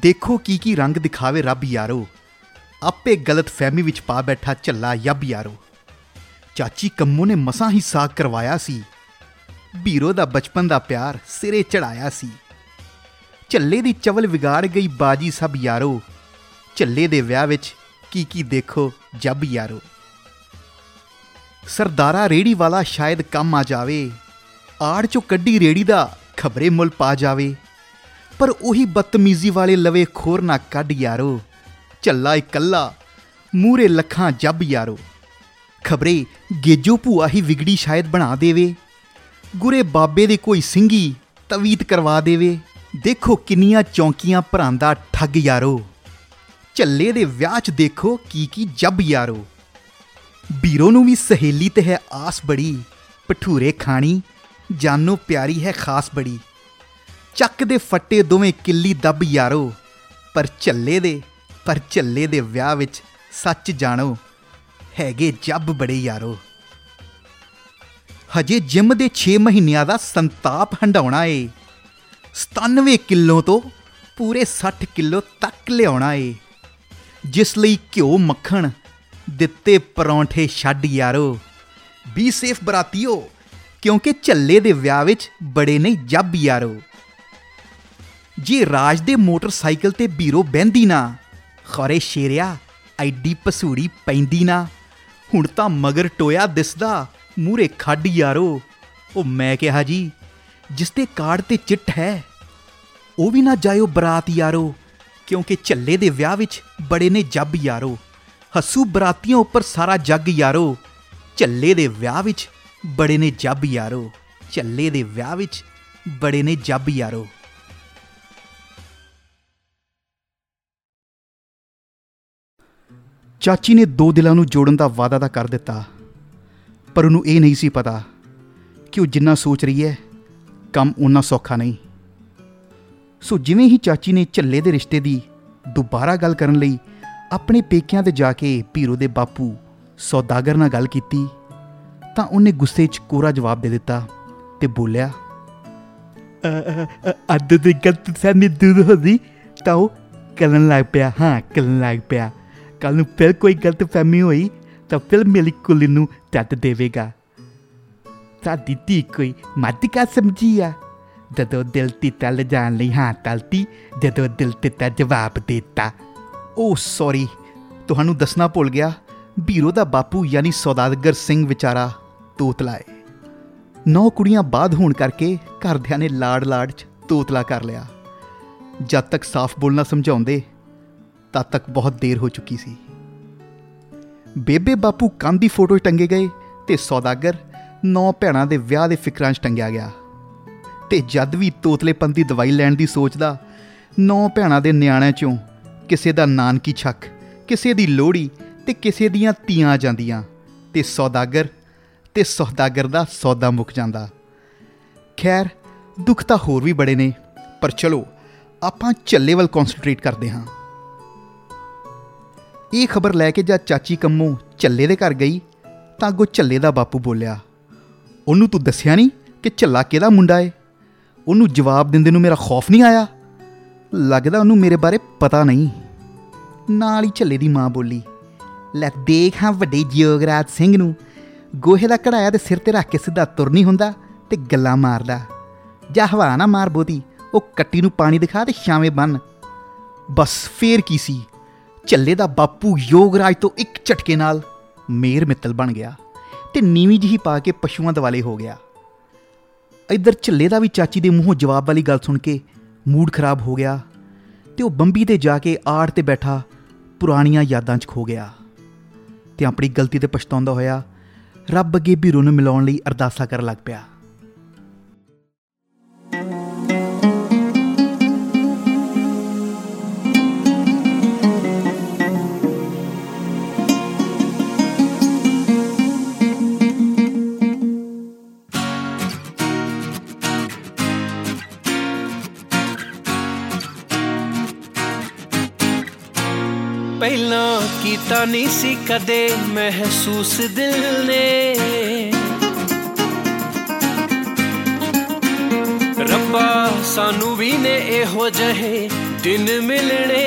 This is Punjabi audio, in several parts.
ਦੇਖੋ ਕੀ ਕੀ ਰੰਗ ਦਿਖਾਵੇ ਰੱਬ ਯਾਰੋ। ਆਪੇ ਗਲਤ ਫਹਿਮੀ ਵਿੱਚ ਪਾ ਬੈਠਾ ਝੱਲਾ ਯੱਬ ਯਾਰੋ। ਚਾਚੀ ਕੰਮੋ ਨੇ ਮਸਾਂ ਹੀ ਸਾਕ ਕਰਵਾਇਆ ਸੀ। ਬੀਰੋ ਦਾ ਬਚਪਨ ਦਾ ਪਿਆਰ ਸਿਰੇ ਚੜਾਇਆ ਸੀ। ਝੱਲੇ ਦੀ ਚਵਲ ਵਿਗਾੜ ਗਈ ਬਾਜੀ ਸਭ ਯਾਰੋ। ਝੱਲੇ ਦੇ ਵਿਆਹ ਵਿੱਚ ਕੀ ਕੀ ਦੇਖੋ ਜੱਬ ਯਾਰੋ। ਸਰਦਾਰਾ ਰੇੜੀ ਵਾਲਾ ਸ਼ਾਇਦ ਕੰਮ ਆ ਜਾਵੇ। ਆੜ ਚੋਂ ਕੱਢੀ ਰੇੜੀ ਦਾ ਖਬਰੇ ਮੁੱਲ ਪਾ ਜਾਵੇ। ਪਰ ਉਹੀ ਬਦਤਮੀਜ਼ੀ ਵਾਲੇ ਲਵੇ ਖੋਰ ਨਾ ਕੱਢ ਯਾਰੋ। ਝੱਲਾ ਇਕੱਲਾ, ਮੂਰੇ ਲੱਖਾਂ ਜੱਬ ਯਾਰੋ। ਖਬਰੇ, ਗੇਜੋ ਭੂਆ ਹੀ ਵਿਗੜੀ ਸ਼ਾਇਦ ਬਣਾ ਦੇਵੇ। ਗੁਰੇ ਬਾਬੇ ਦੇ ਕੋਈ ਸਿੰਘੀ ਤਵੀਤ ਕਰਵਾ ਦੇਵੇ। ਦੇਖੋ ਕਿੰਨੀਆਂ ਚੌਂਕੀਆਂ ਭਰਾਂਦਾ ਠੱਗ ਯਾਰੋ। ਝੱਲੇ ਦੇ ਵਿਆਹ 'ਚ ਦੇਖੋ ਕੀ ਕੀ ਜੱਬ ਯਾਰੋ। ਬੀਰੋ ਨੂੰ ਵੀ ਸਹੇਲੀ ਤੇ ਹੈ ਆਸ ਬੜੀ, ਭਠੂਰੇ ਖਾਣੀ, ਜਾਨੋ ਪਿਆਰੀ ਹੈ ਖਾਸ ਬੜੀ। ਚੱਕ ਦੇ ਫੱਟੇ ਦੋਵੇਂ ਕਿੱਲੀ ਦੱਬ ਯਾਰੋ। ਪਰ ਝੱਲੇ ਦੇ, ਪਰ ਝੱਲੇ ਦੇ ਵਿਆਹ ਵਿੱਚ ਸੱਚ ਜਾਣੋ, ਹੈਗੇ ਜੱਬ ਬੜੇ ਯਾਰੋ। ਹਜੇ ਜਿਮ ਦੇ 6 ਮਹੀਨਿਆਂ ਦਾ ਸੰਤਾਪ ਹੰਡਾਉਣਾ ਏ। 97 ਕਿਲੋ ਤੋਂ ਪੂਰੇ 60 ਕਿਲੋ ਤੱਕ ਲਿਆਉਣਾ ਏ। ਜਿਸ ਲਈ ਘਿਓ ਮੱਖਣ, ਦਿੱਤੇ ਪਰੌਂਠੇ ਛੱਡ ਯਾਰੋ। ਬੀ ਸੇਫ ਬਰਾਤੀਓ, ਕਿਉਂਕਿ ਝੱਲੇ ਦੇ ਵਿਆਹ ਵਿੱਚ ਬੜੇ ਨਹੀਂ ਜੱਬ ਯਾਰੋ। ਜੇ ਰਾਜ ਦੇ ਮੋਟਰਸਾਈਕਲ ਤੇ ਬੀਰੋ ਬਹਿੰਦੀ ਨਾ, ਖਰੇ ਸ਼ੇਰਿਆ, ਐਡੀ ਪਸੂੜੀ ਪੈਂਦੀ ਨਾ। ਹੁਣ ਤਾਂ ਮਗਰ ਟੋਇਆ ਦਿਸਦਾ ਮੂਰੇ ਖੱਡ ਯਾਰੋ। ਉਹ ਮੈਂ ਕਿਹਾ ਜੀ, ਜਿਸ ਤੇ ਕਾਰਡ ਤੇ ਚਿੱਟ ਹੈ, ਉਹ ਵੀ ਨਾ ਜਾਇਓ ਬਰਾਤ ਯਾਰੋ, ਕਿਉਂਕਿ ਝੱਲੇ ਦੇ ਵਿਆਹ ਵਿੱਚ ਬੜੇ ਨੇ ਜੱਬ ਯਾਰੋ। ਹੱਸੂ ਬਰਾਤੀਆਂ ਉੱਪਰ ਸਾਰਾ ਜੱਗ ਯਾਰੋ। ਝੱਲੇ ਦੇ ਵਿਆਹ ਵਿੱਚ ਬੜੇ ਨੇ ਜੱਬ ਯਾਰੋ। ਝੱਲੇ ਦੇ ਵਿਆਹ ਵਿੱਚ ਬੜੇ ਨੇ ਜੱਬ ਯਾਰੋ। ਚਾਚੀ ਨੇ ਦੋ ਦਿਲਾਂ ਨੂੰ ਜੋੜਨ ਦਾ ਵਾਅਦਾ ਤਾਂ ਕਰ ਦਿੱਤਾ, ਪਰ ਉਹਨੂੰ ਇਹ ਨਹੀਂ ਸੀ ਪਤਾ ਕਿ ਉਹ ਜਿੰਨਾ ਸੋਚ ਰਹੀ ਹੈ, ਕੰਮ ਉਹਨਾਂ ਸੌਖਾ ਨਹੀਂ। ਸੋ ਜਿਵੇਂ ਹੀ ਚਾਚੀ ਨੇ ਝੱਲੇ ਦੇ ਰਿਸ਼ਤੇ ਦੀ ਦੁਬਾਰਾ ਗੱਲ ਕਰਨ ਲਈ ਆਪਣੇ ਪੇਕਿਆਂ ਤੇ ਜਾ ਕੇ ਪੀਰੋ ਦੇ ਬਾਪੂ ਸੌਦਾਗਰ ਨਾਲ ਗੱਲ ਕੀਤੀ, ਤਾਂ ਉਹਨੇ ਗੁੱਸੇ 'ਚ ਕੋਰਾ ਜਵਾਬ ਦੇ ਦਿੱਤਾ ਤੇ ਬੋਲਿਆ ਅੱਧ ਦੀ ਗਲਤ ਫਹਿਮੀ ਦੂਰ ਹੋ ਗਈ, ਤਾਂ ਉਹ ਕਰਨ ਲੱਗ ਪਿਆ, ਹਾਂ ਕਰਨ ਲੱਗ ਪਿਆ। ਕੱਲ ਨੂੰ ਫਿਰ ਕੋਈ ਗਲਤ ਫਹਿਮੀ ਹੋਈ, ਤਾਂ ਫਿਰ ਮੇਰੀ ਕੁਲੀ ਨੂੰ ਟੱਟ ਦੇਵੇਗਾ। ਸਾਡੀ ਧੀ ਕੋਈ ਮੱਧ ਕਾ ਸਮਝੀ ਆ। ਜਦੋਂ ਦਿਲ ਤਿੱਤਾ ਜਾਣ ਲਈ ਹਾਂ ਤਲਤੀ, ਜਦੋਂ ਦਿਲ ਤਿੱਤਾ ਜਵਾਬ ਦਿੱਤਾ। ਓ ਸੌਰੀ, ਤੁਹਾਨੂੰ ਦੱਸਣਾ ਭੁੱਲ ਗਿਆ ਬੀਰੋ ਦਾ ਬਾਪੂ ਯਾਨੀ ਸੌਦਾਗਰ ਸਿੰਘ ਵਿਚਾਰਾ ਤੋਤਲਾ ਏ ਨੌ ਕੁੜੀਆਂ ਬਾਅਦ ਹੋਣ ਕਰਕੇ ਘਰਦਿਆਂ ਨੇ ਲਾੜ ਲਾੜ ਚ ਤੋਤਲਾ ਕਰ ਲਿਆ। ਜਦ ਤੱਕ ਸਾਫ਼ ਬੋਲਣਾ ਸਮਝਾਉਂਦੇ ਤਦ ਤੱਕ ਬਹੁਤ ਦੇਰ ਹੋ ਚੁੱਕੀ ਸੀ। ਬੇਬੇ ਬਾਪੂ ਕੰਨ ਦੀ ਫੋਟੋ ਟੰਗੇ ਗਏ ਤੇ ਸੌਦਾਗਰ, ਨੌ ਭੈਣਾਂ ਦੇ ਵਿਆਹ ਦੇ ਫਿਕਰਾਂ 'ਚ ਟੰਗਿਆ ਗਿਆ। ਤੇ ਜਦ ਵੀ ਤੋਤਲੇਪਨ ਦੀ ਦਵਾਈ ਲੈਣ ਦੀ ਸੋਚਦਾ ਨੌ ਭੈਣਾਂ ਦੇ ਨਿਆਣਿਆਂ 'ਚੋਂ ਕਿਸੇ ਦਾ ਨਾਨਕੀ ਛੱਕ, ਕਿਸੇ ਦੀ ਲੋਹੜੀ ਤੇ ਕਿਸੇ ਦੀਆਂ ਤੀਆਂ ਆ ਜਾਂਦੀਆਂ ਤੇ ਸੌਦਾਗਰ ਤੇ ਸੌਦਾਗਰ ਦਾ ਸੌਦਾ ਮੁੱਕ ਜਾਂਦਾ। ਖੈਰ, ਦੁੱਖ ਤਾਂ ਹੋਰ ਵੀ ਬੜੇ ਨੇ, ਪਰ ਚਲੋ, ਆਪਾਂ ਝੱਲੇ ਵੱਲ ਕਨਸੈਂਟਰੇਟ ਕਰਦੇ ਹਾਂ। ਇਹ ਖਬਰ ਲੈ ਕੇ ਜਦ ਚਾਚੀ ਕੰਮੋ ਝੱਲੇ ਦੇ ਘਰ ਗਈ, ਤਾਂ ਅੱਗੋਂ ਝੱਲੇ ਦਾ ਬਾਪੂ ਬੋਲਿਆ, ਉਹਨੂੰ ਤੂੰ ਦੱਸਿਆ ਨਹੀਂ ਕਿ ਝੱਲਾ ਕਿਹਦਾ ਮੁੰਡਾ ਏ? ਉਹਨੂੰ ਜਵਾਬ ਦਿੰਦੇ ਨੂੰ ਮੇਰਾ ਖੌਫ ਨਹੀਂ ਆਇਆ? ਲੱਗਦਾ ਉਹਨੂੰ ਮੇਰੇ ਬਾਰੇ ਪਤਾ ਨਹੀਂ। ਨਾਲ ਹੀ ਝੱਲੇ ਦੀ ਮਾਂ ਬੋਲੀ, ਲੈ ਦੇਖ ਹਾਂ ਵੱਡੇ ਜੋਗਰਾਜ ਸਿੰਘ ਨੂੰ। ਗੋਹੇ ਦਾ ਕਢਾਇਆ ਤੇ ਸਿਰ ਤੇ ਰੱਖ ਕੇ ਸਿੱਧਾ ਤੁਰ ਨਹੀਂ ਹੁੰਦਾ ਤੇ ਗੱਲਾਂ ਮਾਰਦਾ। ਜਾ ਹਵਾ ਨਾ ਮਾਰ ਬੋਤੀ ਉਹ ਕੱਟੀ ਨੂੰ ਪਾਣੀ ਦਿਖਾ ਤੇ ਛਾਵੇਂ ਬੰਨ। ਬਸ ਫੇਰ ਕੀ ਸੀ? ਝੱਲੇ ਦਾ ਬਾਪੂ ਯੋਗਰਾਜ ਤੋਂ ਇੱਕ ਝਟਕੇ ਨਾਲ ਮੇਰ ਮਿੱਤਲ ਬਣ ਗਿਆ ਤੇ ਨੀਵੀਂ ਜਿਹੀ ਪਾ ਕੇ ਪਸ਼ੂਆਂ ਦਿਵਾਲੇ ਹੋ ਗਿਆ। ਇੱਧਰ ਝੱਲੇ ਦਾ ਵੀ ਚਾਚੀ ਦੇ ਮੂੰਹੋਂ ਜਵਾਬ ਵਾਲੀ ਗੱਲ ਸੁਣ ਕੇ ਮੂਡ ਖਰਾਬ ਹੋ ਗਿਆ ਤੇ ਉਹ ਬੰਬੀ ਤੇ ਜਾ ਕੇ ਆੜ ਤੇ ਬੈਠਾ ਪੁਰਾਣੀਆਂ ਯਾਦਾਂ 'ਚ ਖੋ ਗਿਆ। ਤੇ ਆਪਣੀ ਗਲਤੀ ਤੇ ਪਛਤਾਉਂਦਾ ਹੋਇਆ ਰੱਬ ਅੱਗੇ ਬੀਰੋ ਨੂੰ ਮਿਲਾਉਣ ਲਈ ਅਰਦਾਸਾ ਕਰਨ ਲੱਗ ਪਿਆ। ਕੀਤਾ ਨਹੀਂ ਸੀ ਕਦੇ ਮਹਿਸੂਸ ਦਿਲ ਨੇ। ਰੱਬਾ ਸਾਨੂੰ ਵੀ ਨੇ ਇਹੋ ਜਿਹੇ ਦਿਨ ਮਿਲਣੇ।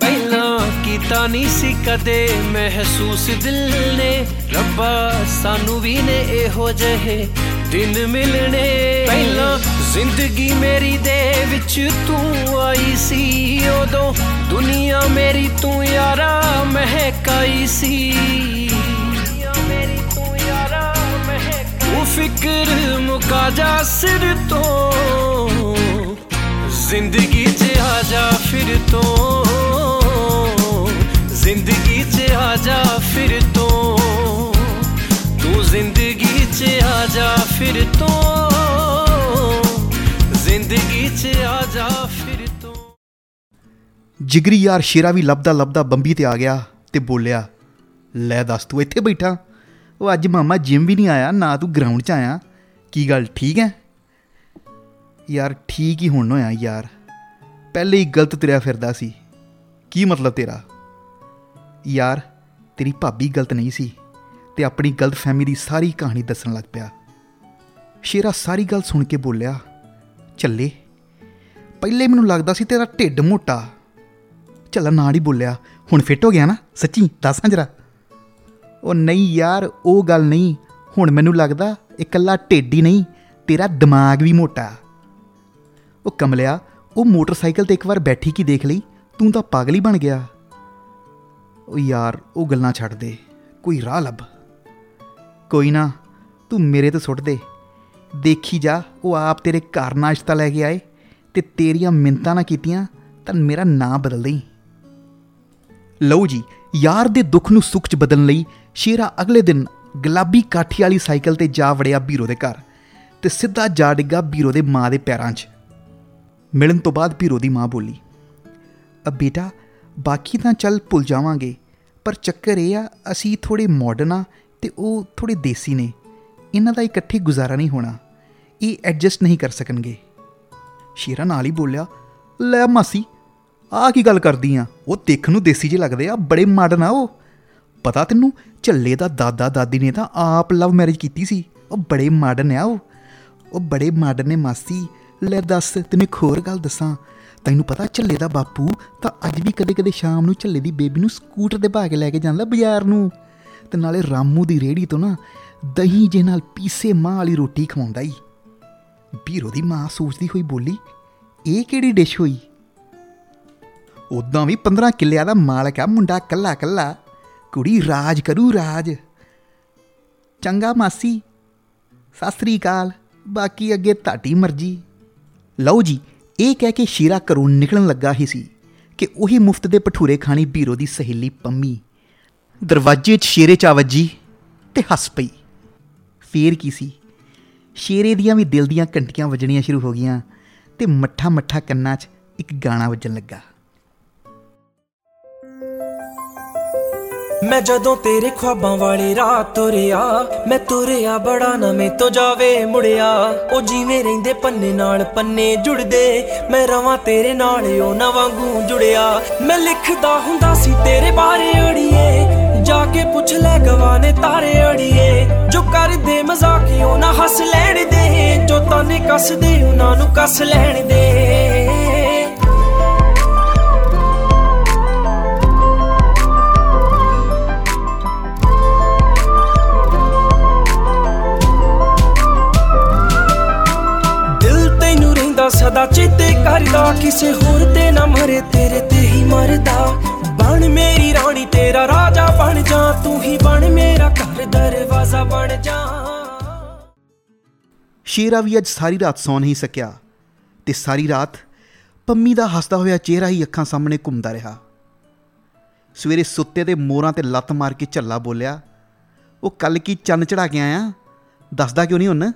ਪਹਿਲਾਂ ਕੀਤਾ ਨਹੀਂ ਸੀ ਕਦੇ ਮਹਿਸੂਸ ਦਿਲ ਨੇ। ਰੱਬਾ ਸਾਨੂੰ ਵੀ ਨੇ ਇਹੋ ਜਿਹੇ ਦਿਨ ਮਿਲਣੇ। ਪਹਿਲਾਂ ਜ਼ਿੰਦਗੀ ਮੇਰੀ ਦੇ ਵਿੱਚ ਤੂੰ ਆਈ ਸੀ, ਉਦੋਂ ਦੁਨੀਆ ਮੇਰੀ ਤੂੰ ਯਾਰਾ ਮਹਿਕਾਈ ਸੀ। ਦੁਨੀਆ ਮੇਰੀ ਤੂੰ ਯਾਰਾ ਮਹਿਕਾਈ ਤੂੰ ਫਿਕਰ ਮੁਕਾ ਜਾ ਸਿਰ ਤੋਂ, ਜ਼ਿੰਦਗੀ 'ਚ ਆ ਜਾ ਫਿਰ ਤੋਂ। ਜ਼ਿੰਦਗੀ 'ਚ ਆ ਜਾ ਫਿਰ ਤੋਂ। ਤੂੰ ਜ਼ਿੰਦਗੀ 'ਚ ਆ ਜਾ ਫਿਰ ਤੋਂ। ਜ਼ਿੰਦਗੀ 'ਚ ਆ ਜਾ, ਫਿਰ ਤੋਂ। ਜਿਗਰੀ ਯਾਰ ਸ਼ੇਰਾ ਵੀ ਲੱਭਦਾ ਲੱਭਦਾ ਬੰਬੀ ਤੇ ਆ ਗਿਆ ਤੇ ਬੋਲਿਆ, ਲੈ ਦੱਸ ਤੂੰ ਇੱਥੇ ਬੈਠਾ। ਉਹ ਅੱਜ ਮਾਮਾ ਜਿਮ ਵੀ ਨਹੀਂ ਆਇਆ, ਨਾ ਤੂੰ ਗਰਾਊਂਡ 'ਚ ਆਇਆ। ਕੀ ਗੱਲ, ਠੀਕ ਹੈ ਯਾਰ ਠੀਕ ਹੀ ਹੁਣ ਹੋਇਆ ਯਾਰ। ਪਹਿਲੇ ਹੀ ਗਲਤ ਤੁਰਿਆ ਫਿਰਦਾ ਸੀ। ਕੀ ਮਤਲਬ ਤੇਰਾ? ਯਾਰ, ਤੇਰੀ ਭਾਬੀ ਗਲਤ ਨਹੀਂ ਸੀ ਤੇ ਆਪਣੀ ਗਲਤ ਫਹਿਮੀ ਦੀ ਸਾਰੀ ਕਹਾਣੀ ਦੱਸਣ ਲੱਗ ਪਿਆ। ਸ਼ੇਰਾ ਸਾਰੀ ਗੱਲ ਸੁਣ ਕੇ ਬੋਲਿਆ ਚੱਲੇ। ਪਹਿਲੇ ਮੈਨੂੰ ਲੱਗਦਾ ਸੀ ਤੇਰਾ ਢਿੱਡ ਮੋਟਾ। ਚੱਲ ਨਾਲ ਹੀ ਬੋਲਿਆ, ਹੁਣ ਫਿੱਟ ਹੋ ਗਿਆ ਨਾ? ਸੱਚੀ, ਦੱਸਾਂ ਜਰਾ? ਉਹ, ਨਹੀਂ ਯਾਰ, ਉਹ ਗੱਲ ਨਹੀਂ। ਹੁਣ ਮੈਨੂੰ ਲੱਗਦਾ ਇਕੱਲਾ ਢਿੱਡ ਹੀ ਨਹੀਂ, ਤੇਰਾ ਦਿਮਾਗ ਵੀ ਮੋਟਾ। ਉਹ ਕਮਲਿਆ, ਉਹ ਮੋਟਰਸਾਈਕਲ ਤੇ ਇੱਕ ਵਾਰ ਬੈਠੀ ਕੀ ਦੇਖ ਲਈ? ਤੂੰ ਤਾਂ ਪਾਗਲ ਹੀ ਬਣ ਗਿਆ। ਉਹ, ਯਾਰ, ਉਹ ਗੱਲਾਂ ਛੱਡ ਦੇ। ਕੋਈ ਰਾਹ ਲੱਭ। ਕੋਈ ਨਾ, ਤੂੰ ਮੇਰੇ ਤੇ ਸੁੱਟ ਦੇ। ਦੇਖੀ ਜਾ, ਉਹ ਆਪ ਤੇਰੇ ਘਰ ਨਾਸ਼ਤਾ ਲੈ ਕੇ ਆਏ ਤੇ ਤੇਰੀਆਂ ਮਿੰਤਾਂ ਨਾ ਕੀਤੀਆਂ ਤਾਂ ਮੇਰਾ ਨਾਂ ਬਦਲ ਦੇਈ। ਲਓ ਜੀ, ਯਾਰ ਦੇ ਦੁੱਖ ਨੂੰ ਸੁੱਖ 'ਚ ਬਦਲਣ ਲਈ ਸ਼ੇਰਾ ਅਗਲੇ ਦਿਨ ਗੁਲਾਬੀ ਕਾਠੀ ਵਾਲੀ ਸਾਈਕਲ ਤੇ ਜਾ ਵੜਿਆ ਬੀਰੋ ਦੇ ਘਰ ਤੇ ਸਿੱਧਾ ਜਾ ਡਿੱਗਾ ਬੀਰੋ ਦੇ ਮਾਂ ਦੇ ਪੈਰਾਂ 'ਚ। ਮਿਲਣ ਤੋਂ ਬਾਅਦ ਬੀਰੋ ਦੀ ਮਾਂ ਬੋਲੀ ਅ ਬੇਟਾ, ਬਾਕੀ ਤਾਂ ਚੱਲ ਭੁੱਲ ਜਾਵਾਂਗੇ, ਪਰ ਚੱਕਰ ਇਹ ਆ, ਅਸੀਂ ਥੋੜੇ ਮਾਡਰਨ ਆ ਤੇ ਉਹ ਥੋੜੇ ਦੇਸੀ ਨੇ। ਇਹਨਾਂ ਦਾ ਇਕੱਠੇ ਗੁਜ਼ਾਰਾ ਨਹੀਂ ਹੋਣਾ। ਇਹ ਐਡਜਸਟ ਨਹੀਂ ਕਰ ਸਕਣਗੇ। ਸ਼ੇਰਾ ਨਾਲ ਹੀ ਬੋਲਿਆ, ਲੈ ਮਾਸੀ, ਆਹ ਕੀ ਗੱਲ ਕਰਦੀ ਆ? ਉਹ ਦੇਖਣ ਨੂੰ ਦੇਸੀ ਜਿਹੇ ਲੱਗਦੇ ਆ, ਬੜੇ ਮਾਡਰਨ ਆ ਉਹ। ਪਤਾ ਤੈਨੂੰ, ਝੱਲੇ ਦਾ ਦਾਦਾ ਦਾਦੀ ਨੇ ਤਾਂ ਆਪ ਲਵ ਮੈਰਿਜ ਕੀਤੀ ਸੀ। ਉਹ ਬੜੇ ਮਾਡਰਨ ਆ ਉਹ। ਉਹ ਬੜੇ ਮਾਡਰਨ ਨੇ ਮਾਸੀ। ਲੈ ਦੱਸ, ਤੈਨੂੰ ਇੱਕ ਹੋਰ ਗੱਲ ਦੱਸਾਂ। ਤੈਨੂੰ ਪਤਾ ਝੱਲੇ ਦਾ ਬਾਪੂ ਤਾਂ ਅੱਜ ਵੀ ਕਦੇ-ਕਦੇ ਸ਼ਾਮ ਨੂੰ ਝੱਲੇ ਦੀ ਬੇਬੀ ਨੂੰ ਸਕੂਟਰ ਤੇ ਭਾ ਕੇ ਲੈ ਕੇ ਜਾਂਦਾ ਬਾਜ਼ਾਰ ਨੂੰ। ਤੇ ਨਾਲੇ ਰਾਮੂ ਦੀ ਰੇੜੀ ਤੋਂ ਨਾ ਦਹੀਂ ਜੇ ਨਾਲ ਪੀਸੇ ਮਾਂ ਵਾਲੀ ਰੋਟੀ ਖਵਾਉਂਦਾ ਈ। ਬੀਰੋ ਦੀ ਮਾਂ ਸੋਚਦੀ ਹੋਈ ਬੋਲੀ, ਇਹ ਕਿਹੜੀ ਡਿਸ਼ ਹੋਈ? ਉਦਾਂ ਵੀ 15 ਕਿੱਲਿਆਂ ਦਾ ਮਾਲਕ ਆ, ਮੁੰਡਾ ਕੱਲਾ ਕੱਲਾ। ਕੁੜੀ ਰਾਜ ਕਰੂ ਰਾਜ। ਚੰਗਾ ਮਾਸੀ, ਸਤਿ ਸ੍ਰੀ ਅਕਾਲ। ਬਾਕੀ ਅੱਗੇ ਤੁਹਾਡੀ ਮਰਜ਼ੀ। ਲਓ ਜੀ, ਇਹ ਕਹਿ ਕੇ ਸ਼ੀਰਾ ਘਰੋਂ ਨਿਕਲਣ ਲੱਗਾ ਹੀ ਸੀ ਕਿ ਉਹੀ ਮੁਫਤ ਦੇ ਭਠੂਰੇ ਖਾਣੀ ਬੀਰੋ ਦੀ ਸਹੇਲੀ ਪੰਮੀ। ਦਰਵਾਜ਼ੇ 'ਚ ਸ਼ੇਰੇ ਚਾ ਵੱਜੀ ਤੇ ਹੱਸ ਪਈ। ਫੇਰ ਕੀ ਸੀ? ਸ਼ੇਰੇ ਦੀਆਂ ਵੀ ਦਿਲ ਦੀਆਂ ਘੰਟੀਆਂ ਵੱਜਣੀਆਂ ਸ਼ੁਰੂ ਹੋ ਗਈਆਂ ਤੇ ਮੱਠਾ ਮੱਠਾ ਕੰਨਾਂ 'ਚ ਇੱਕ ਗਾਣਾ ਵੱਜਣ ਲੱਗਾ। ਮੈਂ ਜਦੋਂ ਤੇਰੇ ਖੁਆਬਾਂ ਵਾਲੀ ਰਾਹ ਤੁਰਿਆ, ਮੈਂ ਤੁਰਿਆ ਬੜਾ ਨਵੇਂ ਤੋਂ ਜਾਵੇ ਮੁੜਿਆ। ਉਹ ਜਿਵੇਂ ਰਹਿੰਦੇ ਪੰਨੇ ਨਾਲ ਪੰਨੇ ਜੁੜਦੇ, ਮੈਂ ਰਵਾਂ ਤੇਰੇ ਨਾਲ ਉਹ ਨਾ ਵਾਂਗੂ ਜੁੜਿਆ। ਮੈਂ ਲਿਖਦਾ ਹੁੰਦਾ ਸੀ, ਤੇਰੇ ਬਾਰੇ ਅੜੀਏ। ਜਾ ਕੇ ਪੁੱਛ ਲੈ ਗਵਾਨੇ ਤਾਰੇ ਅੜੀਏ। ਜੋ ਕਰਦੇ ਮਜ਼ਾਕ ਉਹ ਨਾ ਹੱਸ ਲੈਣ ਦੇ। ਜੋ ਤਾਨੇ ਕੱਸਦੇ ਉਹਨਾਂ ਨੂੰ ਕੱਸ ਲੈਣ ਦੇ। ਦਿਲ ਤੈਨੂੰ ਰਹਿੰਦਾ ਸਦਾ ਚੇਤੇ ਕਰਦਾ। ਕਿਸੇ ਹੋਰ ਤੇ ਨਾ ਮਰੇ, ਤੇਰੇ ਤੇ ਹੀ ਮਰਦਾ। ਬਣ ਮੇਰੀ ਰਾਣੀ, ਤੇਰਾ ਰਾਜਾ ਬਣ ਜਾ, ਤੂੰ ਹੀ ਬਣ ਮੇਰਾ ਘਰ, ਦਰਵਾਜ਼ਾ ਬਣ ਜਾ। ਸ਼ੇਰਾ ਵੀ ਅੱਜ ਸਾਰੀ ਰਾਤ ਸੌ ਨਹੀਂ ਸਕਿਆ ਤੇ ਸਾਰੀ ਰਾਤ ਪੰਮੀ ਦਾ ਹੱਸਦਾ ਹੋਇਆ ਚਿਹਰਾ ਹੀ ਅੱਖਾਂ ਸਾਹਮਣੇ ਘੁੰਮਦਾ ਰਿਹਾ। ਸਵੇਰੇ ਸੁੱਤੇ ਦੇ ਮੋਰਾਂ ਤੇ ਲੱਤ ਮਾਰ ਕੇ ਝੱਲਾ ਬੋਲਿਆ, ਉਹ ਕੱਲ ਕੀ ਚੰਨ ਚੜਾ ਕੇ ਆਇਆ? ਦੱਸਦਾ ਕਿਉਂ ਨਹੀਂ ਹੁਣ?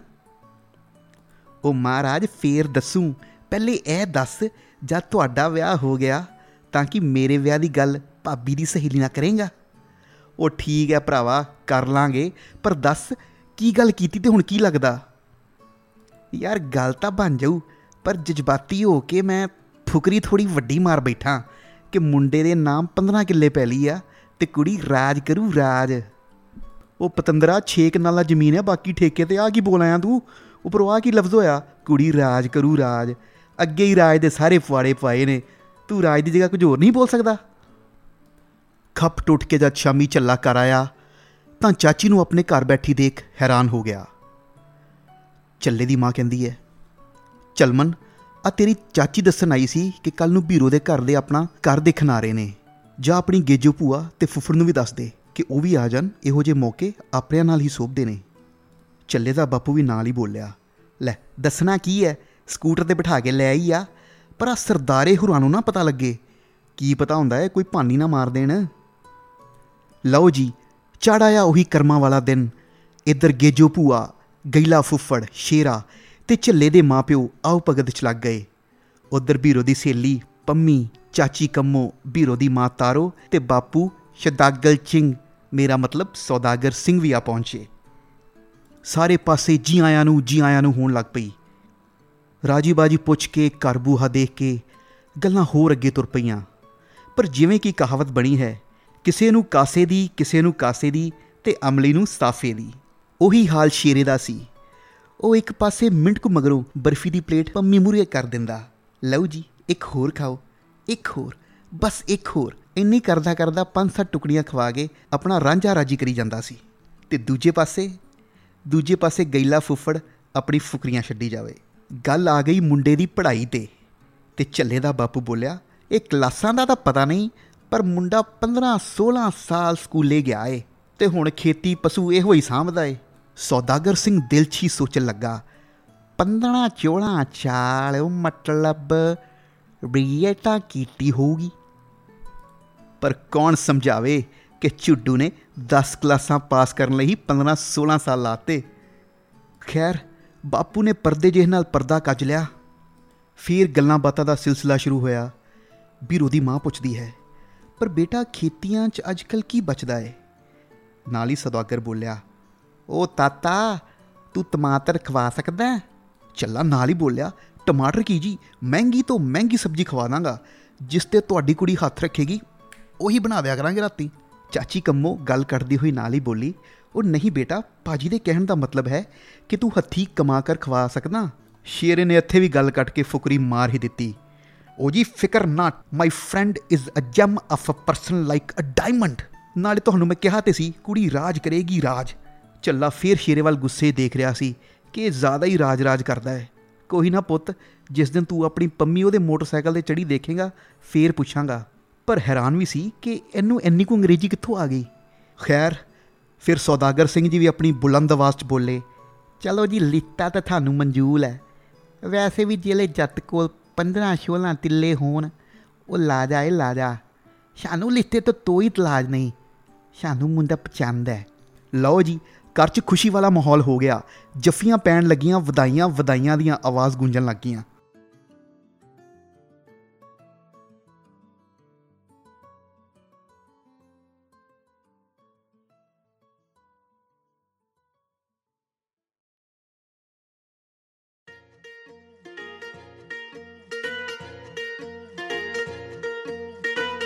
ਉਹ ਮਹਾਰਾਜ, ਫੇਰ ਦੱਸੂ। ਪਹਿਲੇ ਇਹ ਦੱਸ, ਜਦ ਤੁਹਾਡਾ ਵਿਆਹ ਹੋ ਗਿਆ ਤਾਂ ਕਿ ਮੇਰੇ ਵਿਆਹ ਦੀ ਗੱਲ ਭਾਬੀ ਦੀ ਸਹੇਲੀ ਨਾਲ ਕਰੇਗਾ? ਉਹ ਠੀਕ ਹੈ ਭਰਾਵਾ, ਕਰ ਲਾਂਗੇ, ਪਰ ਦੱਸ ਕੀ ਗੱਲ ਕੀਤੀ ਤੇ ਹੁਣ ਕੀ ਲੱਗਦਾ? ਯਾਰ ਗੱਲ ਤਾਂ ਬਣ ਜਾਊ, ਪਰ ਜਜ਼ਬਾਤੀ ਹੋ ਕੇ ਮੈਂ ਫੁਕਰੀ ਥੋੜੀ ਵੱਡੀ ਮਾਰ ਬੈਠਾ ਕਿ ਮੁੰਡੇ ਦੇ ਨਾਮ 15 ਕਿੱਲੇ ਪੈਲੀ ਆ ਤੇ ਕੁੜੀ ਰਾਜ ਕਰੂ ਰਾਜ। ਉਹ ਪਤੰਦਰਾ 6 ਕਨਾਲਾ ਜ਼ਮੀਨ ਹੈ ਬਾਕੀ ਠੇਕੇ ਤੇ ਆ ਕੀ ਬੋਲ ਆਇਆ ਤੂੰ? ਉੱਪਰੋਂ ਆ ਕੀ ਲਫ਼ਜ਼ ਹੋਇਆ? ਕੁੜੀ ਰਾਜ ਕਰੂ ਰਾਜ। ਅੱਗੇ ਹੀ ਰਾਜ ਦੇ ਸਾਰੇ ਫੁਆੜੇ ਪਾਏ ਨੇ। ਤੂੰ ਰਾਜ ਦੀ ਜਗ੍ਹਾ ਕੁਝ ਹੋਰ ਨਹੀਂ ਬੋਲ ਸਕਦਾ। ਖੱਪ ਟੁੱਟ ਕੇ ਜਦ ਸ਼ਾਮੀ ਚੱਲਾ ਕਰ ਆਇਆ, ਤਾਂ ਚਾਚੀ ਨੂੰ ਆਪਣੇ ਘਰ ਬੈਠੀ ਦੇਖ ਹੈਰਾਨ ਹੋ ਗਿਆ। ਚੱਲੇ ਦੀ ਮਾਂ ਕਹਿੰਦੀ ਹੈ, ਚਲਮਨ, ਆ ਤੇਰੀ ਚਾਚੀ ਦੱਸਣ ਆਈ ਸੀ ਕਿ ਕੱਲ ਨੂੰ ਬੀਰੋ ਦੇ ਘਰ ਦੇ ਆਪਣਾ ਘਰ ਦੇਖਣ ਆ ਰਹੇ ਨੇ। ਜਾਂ ਆਪਣੀ ਗੇਜੋ ਭੂਆ ਤੇ ਫੁੱਫੜ ਨੂੰ ਵੀ ਦੱਸ ਦੇ ਕਿ ਉਹ ਵੀ ਆ ਜਾਣ, ਇਹੋ ਜਿਹੇ ਮੌਕੇ ਆਪਣਿਆਂ ਨਾਲ ਹੀ ਸੋਭਦੇ ਨੇ। ਚੱਲੇ ਦਾ ਬਾਪੂ ਵੀ ਨਾਲ ਹੀ ਬੋਲਿਆ, ਲੈ, ਦੱਸਣਾ ਕੀ ਹੈ? ਸਕੂਟਰ ਤੇ ਬਿਠਾ ਕੇ ਲੈ ਆਈ ਆ ਪਰ ਆ ਸਰਦਾਰੇ ਹੁਰਾਂ ਨੂੰ ਨਾ ਪਤਾ ਲੱਗੇ। ਕੀ ਪਤਾ ਹੁੰਦਾ ਹੈ ਕੋਈ ਭਾਨੀ ਨਾ ਮਾਰ ਦੇਣ? ਲਓ ਜੀ ਚੜ ਆਇਆ ਉਹੀ ਕਰਮਾਂ ਵਾਲਾ ਦਿਨ। ਇੱਧਰ ਗੇਜੋ ਭੂਆ ਗੈਲਾ ਫੁੱਫੜ, ਸ਼ੇਰਾ ਤੇ ਝੱਲੇ ਦੇ ਮਾਪਿਓ ਆਓ ਭਗਤ ਚ ਲੱਗ ਗਏ। ਉਧਰ ਬੀਰੋ ਦੀ ਸਹੇਲੀ, ਪੰਮੀ, ਚਾਚੀ ਕੰਮੋ ਬੀਰੋ ਦੀ ਮਾਂ ਤਾਰੋ ਤੇ ਬਾਪੂ ਸ਼ਦਾਗਲ ਸਿੰਘ ਮੇਰਾ ਮਤਲਬ ਸੌਦਾਗਰ ਸਿੰਘ ਵੀ ਆ ਪਹੁੰਚੇ। ਸਾਰੇ ਪਾਸੇ ਜੀ ਆਇਆਂ ਨੂੰ ਜੀ ਆਇਆਂ ਨੂੰ ਹੋਣ ਲੱਗ ਪਈ। ਰਾਜੀ ਬਾਜੀ ਪੁੱਛ ਕੇ, ਘਰ ਬੂਹਾ ਦੇਖ ਕੇ ਗੱਲਾਂ ਹੋਰ ਅੱਗੇ ਤੁਰ ਪਈਆਂ। ਪਰ ਜਿਵੇਂ ਕਿ ਕਹਾਵਤ ਬਣੀ ਹੈ, ਕਿਸੇ ਨੂੰ ਕਾਸੇ ਦੀ, ਕਿਸੇ ਨੂੰ ਕਾਸੇ ਦੀ ਤੇ ਅਮਲੀ ਨੂੰ ਸਾਫੇ ਦੀ। ਉਹੀ ਹਾਲ ਸ਼ੇਰੇ ਦਾ ਸੀ। ਉਹ ਇੱਕ ਪਾਸੇ ਮਿੰਟ ਕੁ ਮਗਰੋਂ ਬਰਫੀ ਦੀ ਪਲੇਟ ਪੰਮੀ ਮੂਰੇ ਕਰ ਦਿੰਦਾ। ਲਓ ਜੀ, ਇੱਕ ਹੋਰ ਖਾਓ, ਇੱਕ ਹੋਰ, ਬਸ ਇੱਕ ਹੋਰ। ਇੰਨੀ ਕਰਦਾ ਕਰਦਾ ਪੰਜ ਸੱਤ ਟੁਕੜੀਆਂ ਖਵਾ ਕੇ ਆਪਣਾ ਰਾਂਝਾ ਰਾਜੀ ਕਰੀ ਜਾਂਦਾ ਸੀ। ਤੇ ਦੂਜੇ ਪਾਸੇ ਦੂਜੇ ਪਾਸੇ ਗੈਲਾ ਫੁੱਫੜ ਆਪਣੀ ਫੁਕਰੀਆਂ ਛੱਡੀ ਜਾਵੇ। ਗੱਲ ਆ ਗਈ ਮੁੰਡੇ ਦੀ ਪੜ੍ਹਾਈ ਤੇ। ਤੇ ਝੱਲੇ ਦਾ ਬਾਪੂ ਬੋਲਿਆ, ਇਹ ਕਲਾਸਾਂ ਦਾ ਤਾਂ ਪਤਾ ਨਹੀਂ, ਪਰ ਮੁੰਡਾ 15 16 ਸਾਲ ਸਕੂਲੇ ਗਿਆ ਏ ਤੇ ਹੁਣ ਖੇਤੀ ਪਸ਼ੂ ਇਹੋ ਹੀ ਸਾਂਭਦਾ ਏ। ਸੌਦਾਗਰ ਸਿੰਘ ਦਿਲ 'ਚ ਹੀ ਸੋਚਣ ਲੱਗਾ 15 ਚੋਲਾ ਚਾਲ ਉਹ ਮਤਲਬ ਬੀਏ ਤਾਂ ਕੀਤੀ ਹੋਊਗੀ। ਪਰ ਕੌਣ ਸਮਝਾਵੇ ਕਿ ਝੁੱਡੂ ਨੇ 10 ਕਲਾਸਾਂ ਪਾਸ ਕਰਨ ਲਈ 15 16 ਸਾਲ ਲਾਤੇ? ਖੈਰ ਬਾਪੂ ਨੇ ਪਰਦੇ ਜਿਹੇ ਨਾਲ ਪਰਦਾ ਕੱਜ ਲਿਆ। ਫਿਰ ਗੱਲਾਂ ਬਾਤਾਂ ਦਾ ਸਿਲਸਿਲਾ ਸ਼ੁਰੂ ਹੋਇਆ। ਬੀਰੋ ਦੀ ਮਾਂ ਪੁੱਛਦੀ ਹੈ, ਪਰ ਬੇਟਾ, ਖੇਤੀਆਂ 'ਚ ਅੱਜਕੱਲ ਕੀ ਬਚਦਾ ਹੈ ਨਾਲ ਹੀ ਸਦਾਗਰ ਬੋਲਿਆ, ਉਹ ਤਾਤਾ, ਤੂੰ ਟਮਾਟਰ ਖਵਾ ਸਕਦਾ ਹੈ?" ਚੱਲਾ ਨਾਲ ਹੀ ਬੋਲਿਆ, ਟਮਾਟਰ ਕੀ ਜੀ? ਮਹਿੰਗੀ ਤੋਂ ਮਹਿੰਗੀ ਸਬਜ਼ੀ ਖਵਾ ਦਾਂਗਾ। ਜਿਸ ਤੇ ਤੁਹਾਡੀ ਕੁੜੀ ਹੱਥ ਰੱਖੇਗੀ, ਉਹੀ ਬਣਾ ਦਿਆ ਕਰਾਂਗੇ ਰਾਤੀ। ਚਾਚੀ ਕੰਮੋ ਗੱਲ ਕਰਦੀ ਹੋਈ ਨਾਲ ਹੀ ਬੋਲੀ, ਉਹ ਨਹੀਂ ਬੇਟਾ ਪਾਜੀ ਦੇ ਕਹਿਣ ਦਾ ਮਤਲਬ ਹੈ ਕਿ ਤੂੰ ਹੱਥੀ ਕਮਾ ਕਰ ਖਵਾ ਸਕਦਾ? ਸ਼ੇਰੇ ਨੇ ਇੱਥੇ ਵੀ ਗੱਲ ਕੱਟ ਕੇ ਫੁਕਰੀ ਮਾਰ ਹੀ ਦਿੱਤੀ। ਉਹ ਜੀ, ਫਿਕਰ ਨਾਟ ਮਾਈ friend is a gem of a person like a diamond ਨਾਲੇ ਤੁਹਾਨੂੰ ਮੈਂ ਕਿਹਾ ਤੇ ਸੀ, ਕੁੜੀ ਰਾਜ ਕਰੇਗੀ ਰਾਜ। ਚੱਲਾ ਫੇਰ ਸ਼ੇਰੇ ਵੱਲ ਗੁੱਸੇ ਦੇਖ ਰਿਹਾ ਸੀ ਕਿ ਇਹ ਜ਼ਿਆਦਾ ਹੀ ਰਾਜ ਰਾਜ ਕਰਦਾ ਹੈ। ਕੋਈ ਨਾ ਪੁੱਤ, ਜਿਸ ਦਿਨ ਤੂੰ ਆਪਣੀ ਪੰਮੀ ਉਹਦੇ ਮੋਟਰਸਾਈਕਲ ਤੇ ਚੜੀ ਦੇਖੇਗਾ, ਫੇਰ ਪੁੱਛਾਂਗਾ। ਪਰ ਹੈਰਾਨ ਵੀ ਸੀ ਕਿ ਇਹਨੂੰ ਇੰਨੀ ਕੁ ਅੰਗਰੇਜ਼ੀ ਕਿੱਥੋਂ ਆ ਗਈ? ਖੈਰ, ਫਿਰ ਸੌਦਾਗਰ ਸਿੰਘ ਜੀ ਵੀ ਆਪਣੀ ਬੁਲੰਦ ਆਵਾਜ਼ 'ਚ ਬੋਲੇ ਚਲੋ ਜੀ, ਲਿੱਤਾ ਤਾਂ ਤੁਹਾਨੂੰ ਮਨਜ਼ੂਰ ਹੈ। ਵੈਸੇ ਵੀ ਜਿਹੜੇ ਜੱਟ ਕੋਲ 15 16 ਤਿੱਲੇ ਹੋਣ, ਉਹ ਲਾਜਾ ਇਹ ਲਾਜਾ ਸਾਨੂੰ ਲਿੱਤੇ ਤੋਂ ਤੋਈ ਤਲਾਜ ਨਹੀਂ। ਸਾਨੂੰ ਮੁੰਡਾ ਪਸੰਦ ਹੈ। ਲਓ ਜੀ, ਘਰ 'ਚ ਖੁਸ਼ੀ ਵਾਲਾ ਮਾਹੌਲ ਹੋ ਗਿਆ। ਜੱਫੀਆਂ ਪੈਣ ਲੱਗੀਆਂ, ਵਧਾਈਆਂ ਵਧਾਈਆਂ ਦੀਆਂ ਆਵਾਜ਼ ਗੂੰਜਣ ਲੱਗੀਆਂ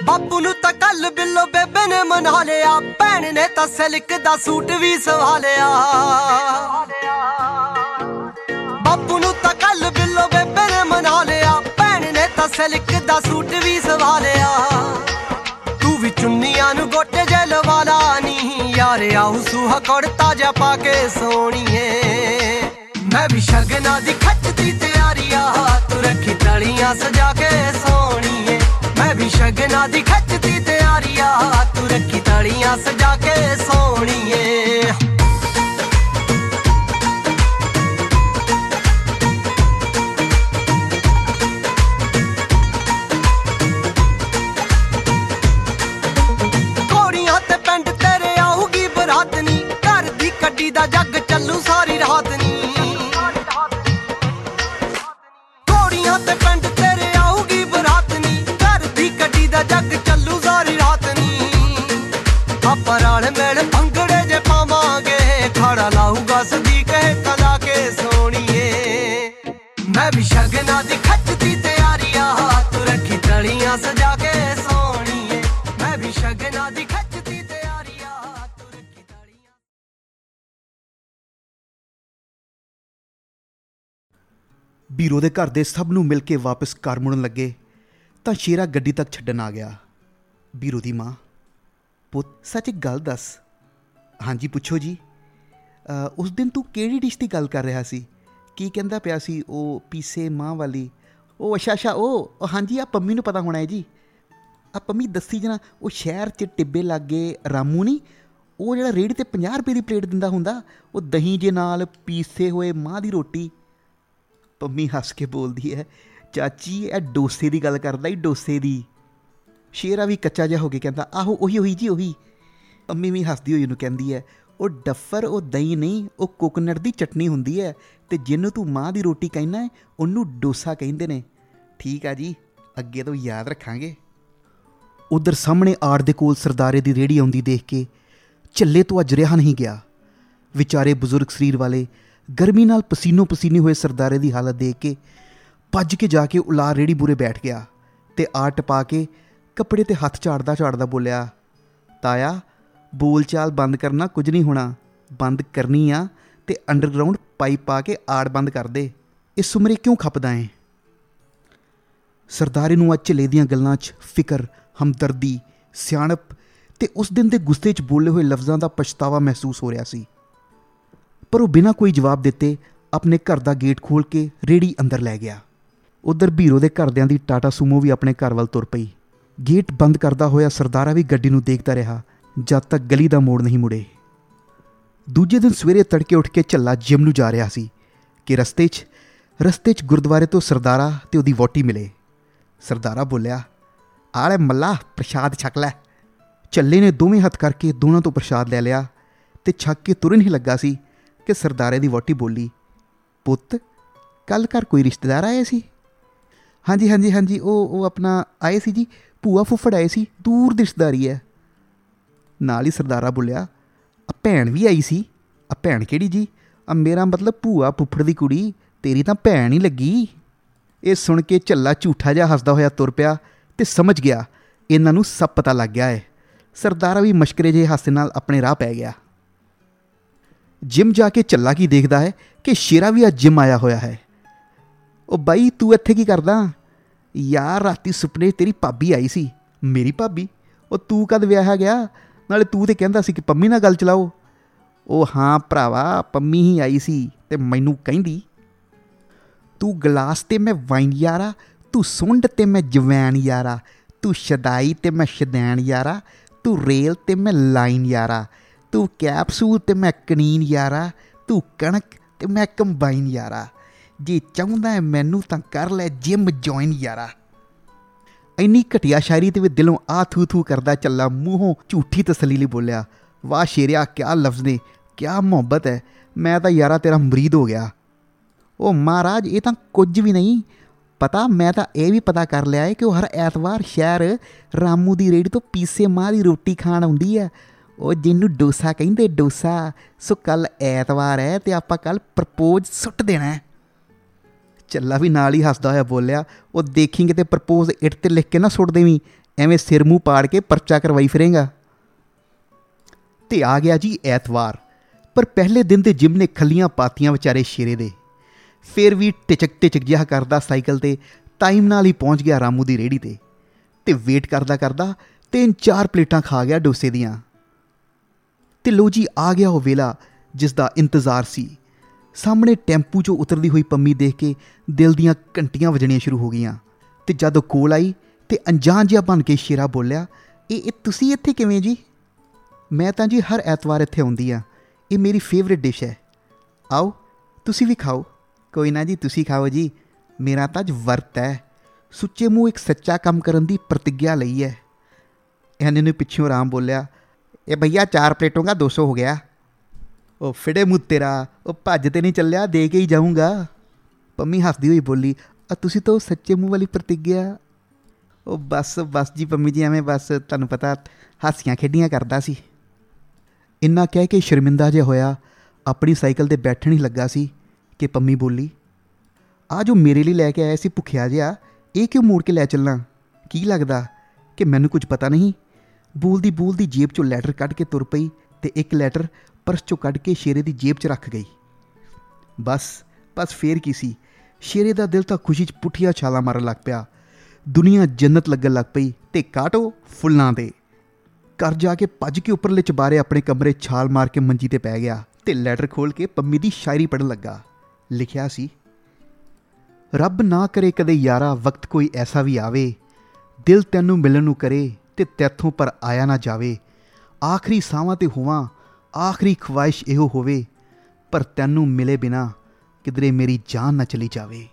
ਬਾਪੂ ਨੂੰ ਤਾਂ ਕੱਲ ਬਿੱਲੋ ਬੇਬੇ ਨੇ ਮਨਾ ਲਿਆ। ਭੈਣ ਨੇ ਤਾਂ ਸਿਲਕ ਦਾ ਸੂਟ ਵੀ ਸਵਾ ਲਿਆ ਬਾਪੂ ਨੂੰ ਤਾਂ ਕੱਲ ਬਿੱਲੋ ਬੇਬੇ ਨੇ ਮਨਾ ਲਿਆ। ਭੈਣ ਨੇ ਤਾਂ ਸਿਲਕ ਦਾ ਸੂਟ ਵੀ ਸਵਾ ਲਿਆ ਤੂੰ ਵੀ ਚੁੰਨੀਆਂ ਨੂੰ ਗੋਟੇ ਜੇ ਲਵਾ ਲਾ ਨੀ। ਯਾਰ ਆਉ ਸੁਹਾ ਕੁੜਤਾ ਜਾ ਪਾ ਕੇ ਸੋਣੀਏ। ਮੈਂ ਵੀ ਸ਼ਗਨਾਂ ਦੀ ਖੱਚਦੀ ਤਿਆਰੀਆਂ ਤੂੰ ਰੱਖੀ ਤਲੀਆਂ ਸਜਾ ਕੇ ਸੋਣੀਏ ਮੈਂ ਵੀ ਸ਼ਗਨਾਂ ਦੀ ਖੱਚਦੀ ਤਿਆਰੀਆਂ ਤੂੰ ਰੱਖੀ ਤਲੀਆਂ ਸਜਾ ਕੇ ਸੋਣੀਏ ਬੀਰੋ ਦੇ ਘਰ ਦੇ ਸਭ ਨੂੰ ਮਿਲ ਕੇ ਵਾਪਸ ਘਰ ਮੁੜਨ ਲੱਗੇ ਤਾਂ ਸ਼ੇਰਾ ਗੱਡੀ ਤੱਕ ਛੱਡਣ ਆ ਗਿਆ। ਬੀਰੋ ਦੀ ਮਾਂ ਪੁੱਤ ਸੱਚ ਇੱਕ ਗੱਲ ਦੱਸ। ਹਾਂਜੀ ਪੁੱਛੋ ਜੀ। ਅ, ਉਸ ਦਿਨ ਤੂੰ ਕਿਹੜੀ ਡਿਸ਼ ਦੀ ਗੱਲ ਕਰ ਰਿਹਾ ਸੀ? ਕੀ ਕਹਿੰਦਾ ਪਿਆ ਸੀ ਉਹ ਪੀਸੇ ਮਾਂ ਵਾਲੀ? ਉਹ ਅੱਛਾ ਅੱਛਾ ਉਹ ਉਹ ਹਾਂਜੀ ਆ ਪੰਮੀ ਨੂੰ ਪਤਾ ਹੋਣਾ ਹੈ ਜੀ। ਆ ਪੰਮੀ ਦੱਸੀ ਜਣਾ ਉਹ ਸ਼ਹਿਰ 'ਚ ਟਿੱਬੇ ਲਾਗੇ ਰਾਮੂ ਨਹੀਂ ਉਹ ਜਿਹੜਾ ਰੇੜੀ ਤੇ 50 ਰੁਪਏ ਦੀ ਪਲੇਟ ਦਿੰਦਾ ਹੁੰਦਾ ਉਹ ਦਹੀਂ ਜੇ ਨਾਲ ਪੀਸੇ ਹੋਏ ਮਾਂ ਦੀ ਰੋਟੀ। ਪੰਮੀ ਹੱਸ ਕੇ ਬੋਲਦੀ ਹੈ, ਚਾਚੀ, ਇਹ ਡੋਸੇ ਦੀ ਗੱਲ ਕਰਦਾ ਹੀ ਡੋਸੇ ਦੀ। ਸ਼ੇਰਾ ਵੀ ਕੱਚਾ ਜਿਹਾ ਹੋ ਕੇ ਕਹਿੰਦਾ, ਆਹੋ, ਉਹੀ ਉਹੀ ਜੀ, ਉਹੀ। ਪੰਮੀ ਵੀ ਹੱਸਦੀ ਹੋਈ ਉਹਨੂੰ ਕਹਿੰਦੀ ਹੈ, ਉਹ ਡੱਫਰ, ਉਹ ਦਹੀਂ ਨਹੀਂ, ਉਹ ਕੋਕੋਨਟ ਦੀ ਚਟਨੀ ਹੁੰਦੀ ਹੈ ਤੇ ਜਿਹਨੂੰ ਤੂੰ ਮਾਂ ਦੀ ਰੋਟੀ ਕਹਿਣਾ ਹੈ, ਉਹਨੂੰ ਡੋਸਾ ਕਹਿੰਦੇ ਨੇ। ਠੀਕ ਆ ਜੀ, ਅੱਗੇ ਤੋਂ ਯਾਦ ਰੱਖਾਂਗੇ। ਉਧਰ ਸਾਹਮਣੇ ਆੜ ਦੇ ਕੋਲ ਸਰਦਾਰੇ ਦੀ ਰੇੜੀ ਆਉਂਦੀ ਦੇਖ ਕੇ ਝੱਲੇ ਤੋਂ ਅੱਜ ਰਿਹਾ ਨਹੀਂ ਗਿਆ। ਵਿਚਾਰੇ ਬਜ਼ੁਰਗ ਸਰੀਰ ਵਾਲੇ ਗਰਮੀ ਨਾਲ ਪਸੀਨੋ ਪਸੀਨੀ ਹੋਏ ਸਰਦਾਰੇ ਦੀ ਹਾਲਤ ਦੇਖ ਕੇ ਭੱਜ ਕੇ ਜਾ ਕੇ ਉਲਾ ਰੇੜੀ ਬੁਰੇ ਬੈਠ ਗਿਆ ਤੇ ਆੜ ਟਪਾ ਕੇ ਕੱਪੜੇ ਤੇ ਹੱਥ ਝਾੜਦਾ ਝਾੜਦਾ ਬੋਲਿਆ, ਤਾਇਆ, ਬੋਲਚਾਲ ਬੰਦ ਕਰਨਾ ਕੁਝ ਨਹੀਂ ਹੋਣਾ। ਬੰਦ ਕਰਨੀ ਆ ਤੇ ਅੰਡਰਗਰਾਉਂਡ ਪਾਈਪ ਪਾ ਕੇ ਆੜ ਬੰਦ ਕਰ ਦੇ। ਇਸ ਉਮਰੇ ਕਿਉਂ ਖਪਦਾ ਏ? ਸਰਦਾਰੇ ਨੂੰ ਅੱਜ ਝੱਲੇ ਦੀਆਂ ਗੱਲਾਂ 'ਚ ਫਿਕਰ, ਹਮਦਰਦੀ, ਸਿਆਣਪ ਤੇ ਉਸ ਦਿਨ ਦੇ ਗੁੱਸੇ 'ਚ ਬੋਲੇ ਹੋਏ ਲਫ਼ਜ਼ਾਂ ਦਾ ਪਛਤਾਵਾ ਮਹਿਸੂਸ ਹੋ ਰਿਹਾ ਸੀ। ਪਰ ਉਹ ਬਿਨਾਂ ਕੋਈ ਜਵਾਬ ਦਿੱਤੇ ਆਪਣੇ ਘਰ ਦਾ ਗੇਟ ਖੋਲ ਕੇ ਰੇੜੀ ਅੰਦਰ ਲੈ ਗਿਆ। ਉਧਰ ਬੀਰੋ ਦੇ ਘਰਦਿਆਂ ਦੀ ਟਾਟਾ ਸੂਮੋ ਵੀ ਆਪਣੇ ਘਰ ਵੱਲ ਤੁਰ ਪਈ। ਗੇਟ ਬੰਦ ਕਰਦਾ ਹੋਇਆ ਸਰਦਾਰਾ ਵੀ ਗੱਡੀ ਨੂੰ ਦੇਖਦਾ ਰਿਹਾ, ਜਦ ਤੱਕ ਗਲੀ ਦਾ ਮੋੜ ਨਹੀਂ ਮੁੜੇ। ਦੂਜੇ ਦਿਨ ਸਵੇਰੇ ਤੜਕੇ ਉੱਠ ਕੇ ਝੱਲਾ ਜਿਮ ਨੂੰ ਜਾ ਰਿਹਾ ਸੀ, ਕਿ ਰਸਤੇ 'ਚ ਰਸਤੇ 'ਚ ਗੁਰਦੁਆਰੇ ਤੋਂ ਸਰਦਾਰਾ ਤੇ ਉਹਦੀ ਵੋਟੀ ਮਿਲੇ। ਸਰਦਾਰਾ ਬੋਲਿਆ, ਆਲੇ ਮੱਲਾ, ਪ੍ਰਸ਼ਾਦ ਛਕ ਲੈ। ਚੱਲੇ ਨੇ ਦੋਵੇਂ ਹੱਥ ਕਰਕੇ ਦੋਨਾਂ ਤੋਂ ਪ੍ਰਸ਼ਾਦ ਲੈ ਲਿਆ ਤੇ ਛੱਕ ਕੇ ਤੁਰਨ ਹੀ ਲੱਗਾ ਸੀ। ਕਿ ਸਰਦਾਰੇ ਦੀ ਵੋਟੀ ਬੋਲੀ, ਪੁੱਤ, ਕੱਲ ਘਰ ਕੋਈ ਰਿਸ਼ਤੇਦਾਰ ਆਏ ਸੀ? ਹਾਂਜੀ ਹਾਂਜੀ ਹਾਂਜੀ, ਉਹ ਉਹ ਆਪਣਾ ਆਏ ਸੀ ਜੀ, ਭੂਆ ਫੁੱਫੜ ਆਏ ਸੀ, ਦੂਰ ਦੀ ਰਿਸ਼ਤੇਦਾਰੀ ਹੈ। ਨਾਲ ਹੀ ਸਰਦਾਰਾ ਬੋਲਿਆ, ਆ ਭੈਣ ਵੀ ਆਈ ਸੀ। ਆ ਭੈਣ ਕਿਹੜੀ ਜੀ? ਆ ਮੇਰਾ ਮਤਲਬ ਭੂਆ ਫੁੱਫੜ ਦੀ ਕੁੜੀ, ਤੇਰੀ ਤਾਂ ਭੈਣ ਹੀ ਲੱਗੀ। ਇਹ ਸੁਣ ਕੇ ਝੱਲਾ ਝੂਠਾ ਜਿਹਾ ਹੱਸਦਾ ਹੋਇਆ ਤੁਰ ਪਿਆ ਤੇ ਸਮਝ ਗਿਆ, ਇਹਨਾਂ ਨੂੰ ਸਭ ਪਤਾ ਲੱਗ ਗਿਆ ਹੈ ਸਰਦਾਰਾ ਵੀ ਮਸ਼ਕਰੇ ਜਿਹੇ ਹਾਸੇ ਨਾਲ ਆਪਣੇ ਰਾਹ ਪੈ ਗਿਆ। ਜਿਮ ਜਾ ਕੇ ਝੱਲਾ ਕੀ ਦੇਖਦਾ ਹੈ ਕਿ ਸ਼ੇਰਾ ਵੀ ਅੱਜ ਜਿਮ ਆਇਆ ਹੋਇਆ ਹੈ। ਉਹ ਬਾਈ, ਤੂੰ ਇੱਥੇ ਕੀ ਕਰਦਾ? ਯਾਰ, ਰਾਤੀ ਸੁਪਨੇ 'ਚ ਤੇਰੀ ਭਾਬੀ ਆਈ ਸੀ। ਮੇਰੀ ਭਾਬੀ? ਉਹ ਤੂੰ ਕਦ ਵਿਆਹਿਆ ਗਿਆ? ਨਾਲੇ ਤੂੰ ਤੇ ਕਹਿੰਦਾ ਸੀ ਕਿ ਪੰਮੀ ਨਾਲ ਗੱਲ ਚਲਾਓ। ਉਹ ਹਾਂ ਭਰਾਵਾ, ਪੰਮੀ ਹੀ ਆਈ ਸੀ ਤੇ ਮੈਨੂੰ ਕਹਿੰਦੀ, ਤੂੰ ਗਲਾਸ ਤੇ ਮੈਂ ਵਾਈਨ ਯਾਰਾ, ਤੂੰ ਸੁੰਡ ਤੇ ਮੈਂ ਜਵੈਨ ਯਾਰਾ, ਤੂੰ ਸ਼ਦਾਈ ਤੇ ਮੈਂ ਸ਼ਦੈਨ ਯਾਰਾ, ਤੂੰ ਰੇਲ ਤੇ ਮੈਂ ਲਾਈਨ ਯਾਰਾ ਤੂੰ ਕੈਪਸੂਲ ਤੇ ਮੈਂ ਕਨੀਨ ਯਾਰਾ, ਤੂੰ ਕਣਕ ਤੇ ਮੈਂ ਕੰਬਾਈਨ ਯਾਰਾ। ਜੇ ਚਾਹੁੰਦਾ ਹੈ ਮੈਨੂੰ ਤਾਂ ਕਰ ਲੈ ਜਿਮ ਜੁਆਇਨ ਯਾਰਾ। ਇੰਨੀ ਘਟਿਆ ਸ਼ਾਇਰੀ ਤੇ ਵੀ ਦਿਲੋਂ ਆ ਥੂ ਥੂ ਕਰਦਾ ਚੱਲਾ ਮੂੰਹੋਂ ਝੂਠੀ ਤਸੱਲੀ ਲਈ ਬੋਲਿਆ। ਵਾਹ ਸ਼ੇਰਿਆ, ਕਿਆ ਲਫ਼ਜ਼ ਨੇ, ਕਿਆ ਮੁਹੱਬਤ ਹੈ, ਮੈਂ ਤਾਂ ਯਾਰਾ ਤੇਰਾ ਮਰੀਦ ਹੋ ਗਿਆ। ਉਹ ਮਹਾਰਾਜ, ਇਹ ਤਾਂ ਕੁਝ ਵੀ ਨਹੀਂ। ਪਤਾ, ਮੈਂ ਤਾਂ ਇਹ ਵੀ ਪਤਾ ਕਰ ਲਿਆ ਹੈ ਕਿ ਉਹ ਹਰ ਐਤਵਾਰ ਸ਼ਹਿਰ ਰਾਮੂ ਦੀ ਰੇੜੀ ਤੋਂ ਪੀਸੇ ਮਾਂ ਦੀ ਰੋਟੀ ਖਾਣ ਆਉਂਦੀ ਹੈ। ਉਹ ਜਿਹਨੂੰ ਡੋਸਾ ਕਹਿੰਦੇ, ਡੋਸਾ, ਸੋ ਕੱਲ ਐਤਵਾਰ ਹੈ ਤੇ ਆਪਾਂ ਕੱਲ ਪ੍ਰਪੋਜ਼ ਸੁੱਟ ਦੇਣਾ ਹੈ। ਚੱਲਾ ਵੀ ਨਾਲ ਹੀ ਹੱਸਦਾ ਹੋਇਆ ਬੋਲਿਆ, ਉਹ ਦੇਖੀ ਕਿਤੇ ਪ੍ਰਪੋਜ਼ ਇੱਟ ਤੇ ਲਿਖ ਕੇ ਨਾ ਸੁੱਟ ਦੇਵੀਂ, ਐਵੇਂ ਸਿਰ ਮੂੰਹ ਪਾੜ ਕੇ ਪਰਚਾ ਕਰਵਾਈ ਫਿਰੇਗਾ। ਤੇ ਆ ਗਿਆ ਜੀ ਐਤਵਾਰ, ਪਰ ਪਹਿਲੇ ਦਿਨ ਤੇ ਜਿਮ ਨੇ ਖੱਲੀਆਂ ਪਾਤੀਆਂ ਵਿਚਾਰੇ ਸ਼ੇਰੇ ਦੇ। ਫਿਰ ਵੀ ਟਿਚਕ ਟਿਚਕ ਜਿਹਾ ਕਰਦਾ ਸਾਈਕਲ ਤੇ, ਟਾਈਮ ਨਾਲ ਹੀ ਪਹੁੰਚ ਗਿਆ ਰਾਮੂ ਦੀ ਰੇੜੀ ਤੇ। ਤੇ ਵੇਟ ਕਰਦਾ ਕਰਦਾ ਤਿੰਨ ਚਾਰ ਪਲੇਟਾਂ ਖਾ ਗਿਆ ਡੋਸੇ ਦੀਆਂ। ਤੇ ਲੋ ਜੀ ਆ ਗਿਆ ਉਹ ਵੇਲਾ ਜਿਸ ਦਾ ਇੰਤਜ਼ਾਰ ਸੀ। ਸਾਹਮਣੇ ਟੈਂਪੂ 'ਚੋਂ ਉਤਰਦੀ ਹੋਈ ਪੰਮੀ ਦੇਖ ਕੇ ਦਿਲ ਦੀਆਂ ਘੰਟੀਆਂ ਵੱਜਣੀਆਂ ਸ਼ੁਰੂ ਹੋ ਗਈਆਂ ਤੇ ਜਦੋਂ ਕੋਲ ਆਈ ਤੇ ਅਣਜਾਣ ਜਿਹਾ ਬਣ ਕੇ ਸ਼ੇਰਾ ਬੋਲਿਆ, ਇਹ ਇਹ ਤੁਸੀਂ ਇੱਥੇ ਕਿਵੇਂ ਜੀ? ਮੈਂ ਤਾਂ ਜੀ ਹਰ ਐਤਵਾਰ ਇੱਥੇ ਆਉਂਦੀ ਆ ਇਹ ਮੇਰੀ ਫੇਵਰਿਟ ਡਿਸ਼ ਹੈ। ਆਓ, ਤੁਸੀਂ ਵੀ ਖਾਓ। ਕੋਈ ਨਾ ਜੀ, ਤੁਸੀਂ ਖਾਓ ਜੀ। ਮੇਰਾ ਤਾਂ ਅੱਜ ਵਰਤ ਹੈ। ਸੁੱਚੇ ਮੂੰਹ ਇੱਕ ਸੱਚਾ ਕੰਮ ਕਰਨ ਦੀ ਪ੍ਰਤੀਗਿਆ ਲਈ ਹੈ। ਇਹਨੇ ਨੂੰ ਪਿੱਛੋਂ ਆਰਾਮ ਬੋਲਿਆ ਇਹ ਭਈਆ ਚਾਰ ਪਲੇਟੋਂ ਦਾ 200 ਹੋ ਗਿਆ ਉਹ ਫਿੜੇ ਮੂੰਹ ਤੇਰਾ ਉਹ ਭੱਜ ਤੇ ਨਹੀਂ ਚੱਲਿਆ ਦੇ ਕੇ ਹੀ ਜਾਊਂਗਾ ਪੰਮੀ ਹੱਸਦੀ ਹੋਈ ਬੋਲੀ ਆ ਤੁਸੀਂ ਤਾਂ ਉਹ ਸੱਚੇ ਮੂੰਹ ਵਾਲੀ ਪ੍ਰਤੀਗਿਆ ਉਹ ਬਸ ਬਸ ਜੀ ਪੰਮੀ ਜੀ ਐਵੇਂ ਬਸ ਤੁਹਾਨੂੰ ਪਤਾ ਹਾਸੀਆਂ ਖੇਡੀਆਂ ਕਰਦਾ ਸੀ ਇੰਨਾ ਕਹਿ ਕੇ ਸ਼ਰਮਿੰਦਾ ਜਿਹਾ ਹੋਇਆ ਆਪਣੀ ਸਾਈਕਲ ਤੇ ਬੈਠਣ ਹੀ ਲੱਗਾ ਸੀ ਕਿ ਪੰਮੀ ਬੋਲੀ ਆ ਜੋ ਮੇਰੇ ਲਈ ਲੈ ਕੇ ਆਇਆ ਸੀ ਭੁੱਖਿਆ ਜਿਹਾ ਇਹ ਕਿਉਂ ਮੋੜ ਕੇ ਲੈ ਚੱਲਣਾ ਕੀ ਲੱਗਦਾ ਕਿ ਮੈਨੂੰ ਕੁਝ ਪਤਾ ਨਹੀਂ ਬੋਲਦੀ ਬੋਲਦੀ ਜੇਬ ਚੋਂ ਲੈਟਰ ਕੱਢ ਕੇ ਤੁਰ ਪਈ ਤੇ ਇੱਕ ਲੈਟਰ ਪਰਸ ਚੋਂ ਕੱਢ ਕੇ ਸ਼ੇਰੇ ਦੀ ਜੇਬ 'ਚ ਰੱਖ ਗਈ। ਬਸ ਬਸ ਫੇਰ ਕੀ ਸੀ? ਸ਼ੇਰੇ ਦਾ ਦਿਲ ਤਾਂ ਖੁਸ਼ੀ 'ਚ ਪੁੱਠੀਆਂ ਛਾਲਾਂ ਮਾਰਨ ਲੱਗ ਪਿਆ। ਦੁਨੀਆ ਜੰਨਤ ਲੱਗਣ ਲੱਗ ਪਈ ਤੇ ਕਾਟੋ ਫੁੱਲਾਂ ਦੇ। ਘਰ ਜਾ ਕੇ ਭੱਜ ਕੇ ਉੱਪਰਲੇ ਚਬਾਰੇ ਆਪਣੇ ਕਮਰੇ ਛਾਲ ਮਾਰ ਕੇ ਮੰਜੀ ਤੇ ਪੈ ਗਿਆ ਤੇ ਲੈਟਰ ਖੋਲ ਕੇ ਪੰਮੀ ਦੀ ਸ਼ਾਇਰੀ ਪੜਨ ਲੱਗਾ। ਲਿਖਿਆ ਸੀ, ਰੱਬ ਨਾ ਕਰੇ ਕਦੇ ਯਾਰਾ ਵਕਤ ਕੋਈ ਐਸਾ ਵੀ ਆਵੇ, ਦਿਲ ਤੈਨੂੰ ਮਿਲਣ ਨੂੰ ਕਰੇ ਤੇ ਤੈਥੋਂ ਪਰ ਆਇਆ ਨਾ ਜਾਵੇ। ਆਖਰੀ ਸਾਵਾਂ ਤੇ ਹੋਵਾਂ, ਆਖਰੀ ਖਵਾਇਸ਼ ਇਹੋ ਹੋਵੇ, ਪਰ ਤੈਨੂੰ ਮਿਲੇ ਬਿਨਾ ਕਿਧਰੇ ਮੇਰੀ ਜਾਨ ਨਾ ਚਲੀ ਜਾਵੇ।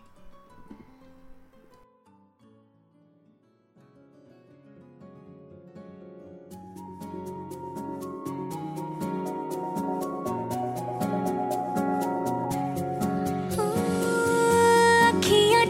ਅੱਖੀਆਂ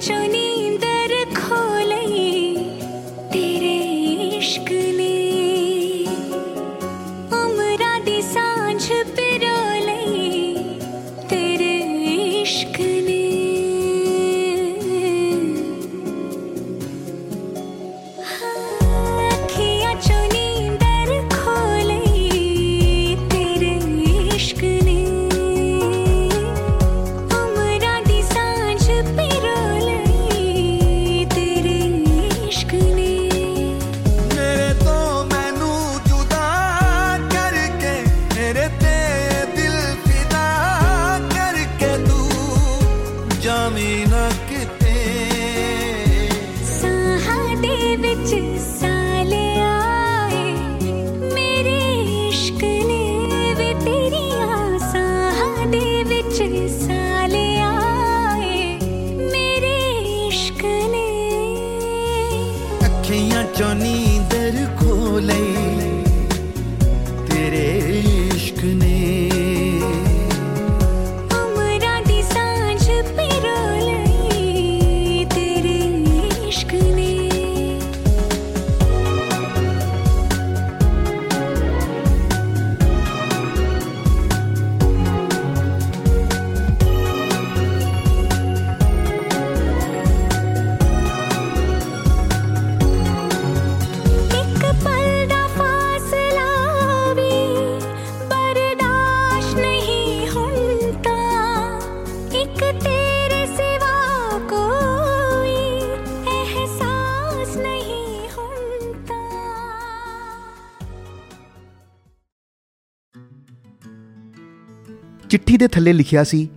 ਚਿੱਠੀ ਦੇ ਥੱਲੇ ਲਿਖਿਆ ਸੀ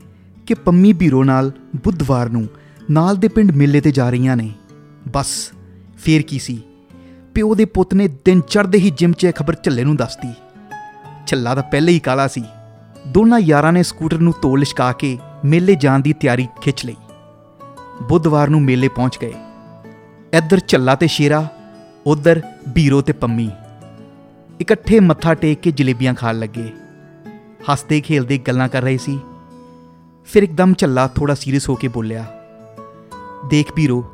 ਕਿ ਪੰਮੀ ਬੀਰੋ ਨਾਲ ਬੁੱਧਵਾਰ ਨੂੰ ਨਾਲ ਦੇ ਪਿੰਡ ਮੇਲੇ ਤੇ ਜਾ ਰਹੀਆਂ ਨੇ। ਬਸ, ਫੇਰ ਕੀ ਸੀ? ਪਿਓ ਦੇ ਪੁੱਤ ਨੇ ਦਿਨ ਚੜ੍ਹਦੇ ਹੀ ਜਿਮ 'ਚ ਇਹ ਖਬਰ ਝੱਲੇ ਨੂੰ ਦੱਸਤੀ। ਝੱਲਾ ਤਾਂ ਪਹਿਲੇ ਹੀ ਕਾਲਾ ਸੀ। ਦੋਨਾਂ ਯਾਰਾਂ ਨੇ ਸਕੂਟਰ ਨੂੰ ਤੋੜ ਲਿਸ਼ਕਾ ਕੇ ਮੇਲੇ ਜਾਣ ਦੀ ਤਿਆਰੀ ਖਿੱਚ ਲਈ। ਬੁੱਧਵਾਰ ਨੂੰ ਮੇਲੇ ਪਹੁੰਚ ਗਏ। ਇੱਧਰ ਝੱਲਾ ਤੇ ਸ਼ੇਰਾ, ਉਧਰ ਬੀਰੋ ਤੇ ਪੰਮੀ। ਇਕੱਠੇ ਮੱਥਾ ਟੇਕ ਕੇ ਜਲੇਬੀਆਂ ਖਾਣ ਲੱਗੇ। ਹੱਸਦੇ ਖੇਲਦੇ ਗੱਲਾਂ ਕਰ ਰਹੇ ਸੀ। ਫਿਰ ਇੱਕਦਮ ਝੱਲਾ ਥੋੜਾ ਸੀਰੀਅਸ ਹੋ ਕੇ ਬੋਲਿਆ, ਦੇਖ ਵੀਰੋ,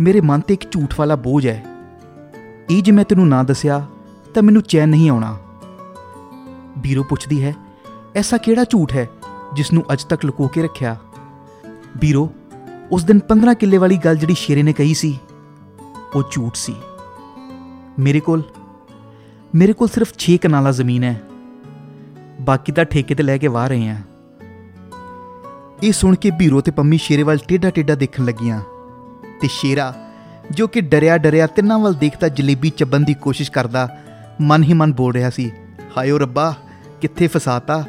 ਮੇਰੇ ਮਨ ਤੇ ਇੱਕ ਝੂਠ ਵਾਲਾ ਬੋਝ ਹੈ। ਇਹ ਜੇ ਮੈਂ ਤੈਨੂੰ ਨਾ ਦੱਸਿਆ, ਤਾਂ ਮੈਨੂੰ ਚੈਨ ਨਹੀਂ ਆਉਣਾ। ਵੀਰੋ ਪੁੱਛਦੀ ਹੈ, ਐਸਾ ਕਿਹੜਾ ਝੂਠ ਹੈ ਜਿਸ ਨੂੰ ਅੱਜ ਤੱਕ ਲੁਕੋ ਕੇ ਰੱਖਿਆ? ਵੀਰੋ, ਉਸ ਦਿਨ 15 ਕਿੱਲੇ ਵਾਲੀ ਗੱਲ ਜਿਹੜੀ ਸ਼ੇਰੇ ਨੇ ਕਹੀ ਸੀ, ਉਹ ਝੂਠ ਸੀ। ਮੇਰੇ ਕੋਲ ਮੇਰੇ ਕੋਲ ਸਿਰਫ 6 ਕਨਾਲਾ ਜ਼ਮੀਨ ਹੈ। ਬਾਕੀ ਤਾਂ ਠੇਕੇ ਤੇ ਲੈ ਕੇ ਵਾਹ ਰਹੇ ਆ। ਇਹ ਸੁਣ ਕੇ ਬੀਰੋ ਤੇ ਪੰਮੀ ਸ਼ੇਰੇ ਵੱਲ ਟੇਡਾ ਟੇਡਾ ਦੇਖਣ ਲੱਗੀਆਂ ਤੇ ਸ਼ੇਰਾ, ਜੋ ਕਿ ਡਰਿਆ ਡਰਿਆ ਤਿੰਨਾਂ ਵੱਲ ਦੇਖਦਾ ਜਲੇਬੀ ਚੱਬਣ ਦੀ ਕੋਸ਼ਿਸ਼ ਕਰਦਾ, ਮਨ ਹੀ ਮਨ ਬੋਲ ਰਿਹਾ ਸੀ ਹਾਇਓ ਰੱਬਾ, ਕਿੱਥੇ ਫਸਾਤਾ,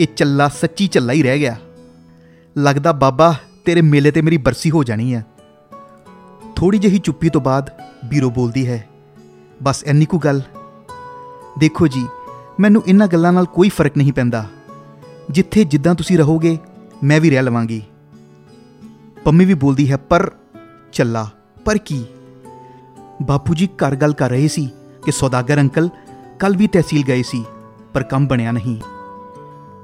ਇਹ ਚੱਲਾ ਸੱਚੀ ਚੱਲਾ ਹੀ ਰਹਿ ਗਿਆ। ਲੱਗਦਾ ਬਾਬਾ, ਤੇਰੇ ਮੇਲੇ ਤੇ ਮੇਰੀ ਬਰਸੀ ਹੋ ਜਾਣੀ ਆ। ਥੋੜੀ ਜਿਹੀ ਚੁੱਪੀ ਤੋਂ ਬਾਅਦ ਬੀਰੋ ਬੋਲਦੀ ਹੈ, ਬਸ ਇੰਨੀ ਕੁ ਗੱਲ। ਦੇਖੋ ਜੀ ਮੈਨੂੰ ਇਹਨਾਂ ਗੱਲਾਂ ਨਾਲ ਕੋਈ ਫ਼ਰਕ ਨਹੀਂ ਪੈਂਦਾ। ਜਿੱਥੇ ਜਿੱਦਾਂ ਤੁਸੀਂ ਰਹੋਗੇ, ਮੈਂ ਵੀ ਰਹਿ ਲਵਾਂਗੀ। ਪੰਮੀ ਵੀ ਬੋਲਦੀ ਹੈ, ਪਰ ਚੱਲਾ, ਪਰ ਕੀ? ਬਾਪੂ ਜੀ ਘਰ ਗੱਲ ਕਰ ਰਹੇ ਸੀ ਕਿ ਸੌਦਾਗਰ ਅੰਕਲ ਕੱਲ ਵੀ ਤਹਿਸੀਲ ਗਏ ਸੀ, ਪਰ ਕੰਮ ਬਣਿਆ ਨਹੀਂ।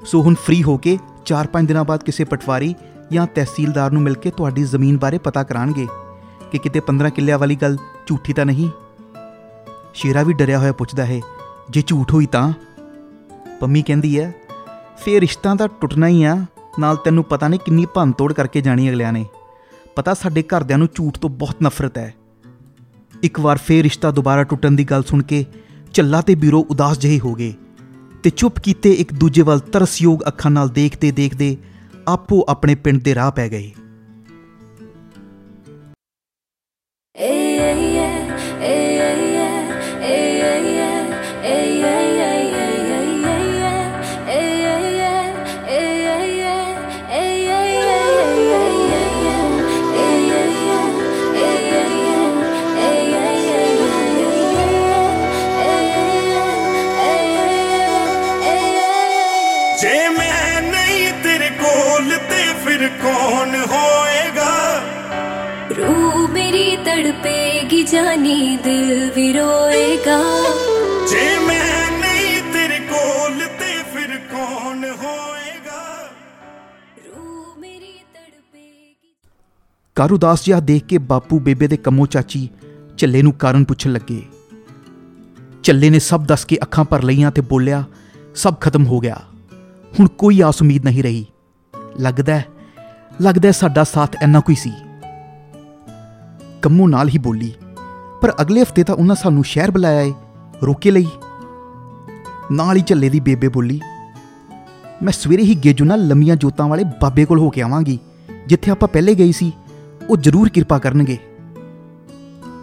ਸੋ ਹੁਣ ਫ੍ਰੀ ਹੋ ਕੇ 4-5 ਦਿਨਾਂ ਬਾਅਦ ਕਿਸੇ ਪਟਵਾਰੀ ਜਾਂ ਤਹਿਸੀਲਦਾਰ ਨੂੰ ਮਿਲ ਕੇ ਤੁਹਾਡੀ ਜ਼ਮੀਨ ਬਾਰੇ ਪਤਾ ਕਰਾਣਗੇ ਕਿ ਕਿਤੇ 15 ਕਿੱਲਿਆਂ ਵਾਲੀ ਗੱਲ ਝੂਠੀ ਤਾਂ ਨਹੀਂ? ਸ਼ੇਰਾ ਵੀ ਡਰਿਆ ਹੋਇਆ ਪੁੱਛਦਾ ਹੈ ਜੇ ਝੂਠ ਹੋਈ ਤਾਂ? ਪੰਮੀ ਕਹਿੰਦੀ ਹੈ ਫੇਰ ਰਿਸ਼ਤਾ ਤਾਂ ਟੁੱਟਣਾ ਹੀ ਆ, ਨਾਲ ਤੈਨੂੰ ਪਤਾ ਨਹੀਂ ਕਿੰਨੀ ਭੰਨਤੋੜ ਕਰਕੇ ਜਾਣੀ ਅਗਲਿਆਂ ਨੇ। ਪਤਾ ਸਾਡੇ ਘਰਦਿਆਂ ਨੂੰ ਝੂਠ ਤੋਂ ਬਹੁਤ ਨਫ਼ਰਤ ਹੈ ਇੱਕ ਵਾਰ ਫੇਰ ਰਿਸ਼ਤਾ ਦੁਬਾਰਾ ਟੁੱਟਣ ਦੀ ਗੱਲ ਸੁਣ ਕੇ ਚੱਲਾ ਤੇ ਬੀਰੋ ਉਦਾਸ ਜਿਹੇ ਹੋ ਗਏ ਤੇ ਚੁੱਪ ਕੀਤੇ ਇੱਕ ਦੂਜੇ ਵੱਲ ਤਰਸਯੋਗ ਅੱਖਾਂ ਨਾਲ ਦੇਖਦੇ ਦੇਖਦੇ ਆਪੋ ਆਪਣੇ ਪਿੰਡ ਦੇ ਰਾਹ ਪੈ ਗਏ। रू मेरी तड़पेगी जानी दिल भी रोएगा ਜੇ ਮੈਂ ਨਹੀਂ ਤੇਰੇ ਕੋਲ ਤੇ ਫਿਰ ਕੌਣ ਹੋਏਗਾ रू मेरी तड़पेगी ਘਰ ਉਦਾਸ ਜਿਹਾ ਦੇਖ ਕੇ ਬਾਪੂ ਬੇਬੇ ਦੇ ਕੰਮੋ ਚਾਚੀ ਚੱਲੇ ਨੂੰ ਕਾਰਨ ਪੁੱਛਣ ਲੱਗੇ ਚੱਲੇ ਨੇ ਸਭ ਦੱਸ ਕੇ ਅੱਖਾਂ ਭਰ ਲਈਆਂ ਤੇ ਬੋਲਿਆ ਸਭ ਖਤਮ ਹੋ ਗਿਆ ਹੁਣ ਕੋਈ ਆਸ ਉਮੀਦ ਨਹੀਂ ਰਹੀ ਲੱਗਦਾ ਹੈ- ਲੱਗਦਾ ਹੈ ਸਾਡਾ ਸਾਥ ਇੰਨਾ ਕੋਈ ਸੀ ਕੰਮੋ ਨਾਲ ਹੀ ਬੋਲੀ। ਪਰ ਅਗਲੇ ਹਫ਼ਤੇ ਤਾਂ ਉਹਨਾਂ ਸਾਨੂੰ ਸ਼ਹਿਰ ਬੁਲਾਇਆ ਏ, ਰੋਕੇ ਲਈ। ਨਾਲ ਹੀ ਚੱਲੇ ਦੀ ਬੇਬੇ ਬੋਲੀ, ਮੈਂ ਸਵੇਰੇ ਹੀ ਗੇਜੂ ਨਾਲ ਲੰਮੀਆਂ ਜੋਤਾਂ ਵਾਲੇ ਬਾਬੇ ਕੋਲ ਹੋ ਕੇ ਆਵਾਂਗੀ। ਜਿੱਥੇ ਆਪਾਂ ਪਹਿਲੇ ਗਏ ਸੀ, ਉਹ ਜ਼ਰੂਰ ਕਿਰਪਾ ਕਰਨਗੇ।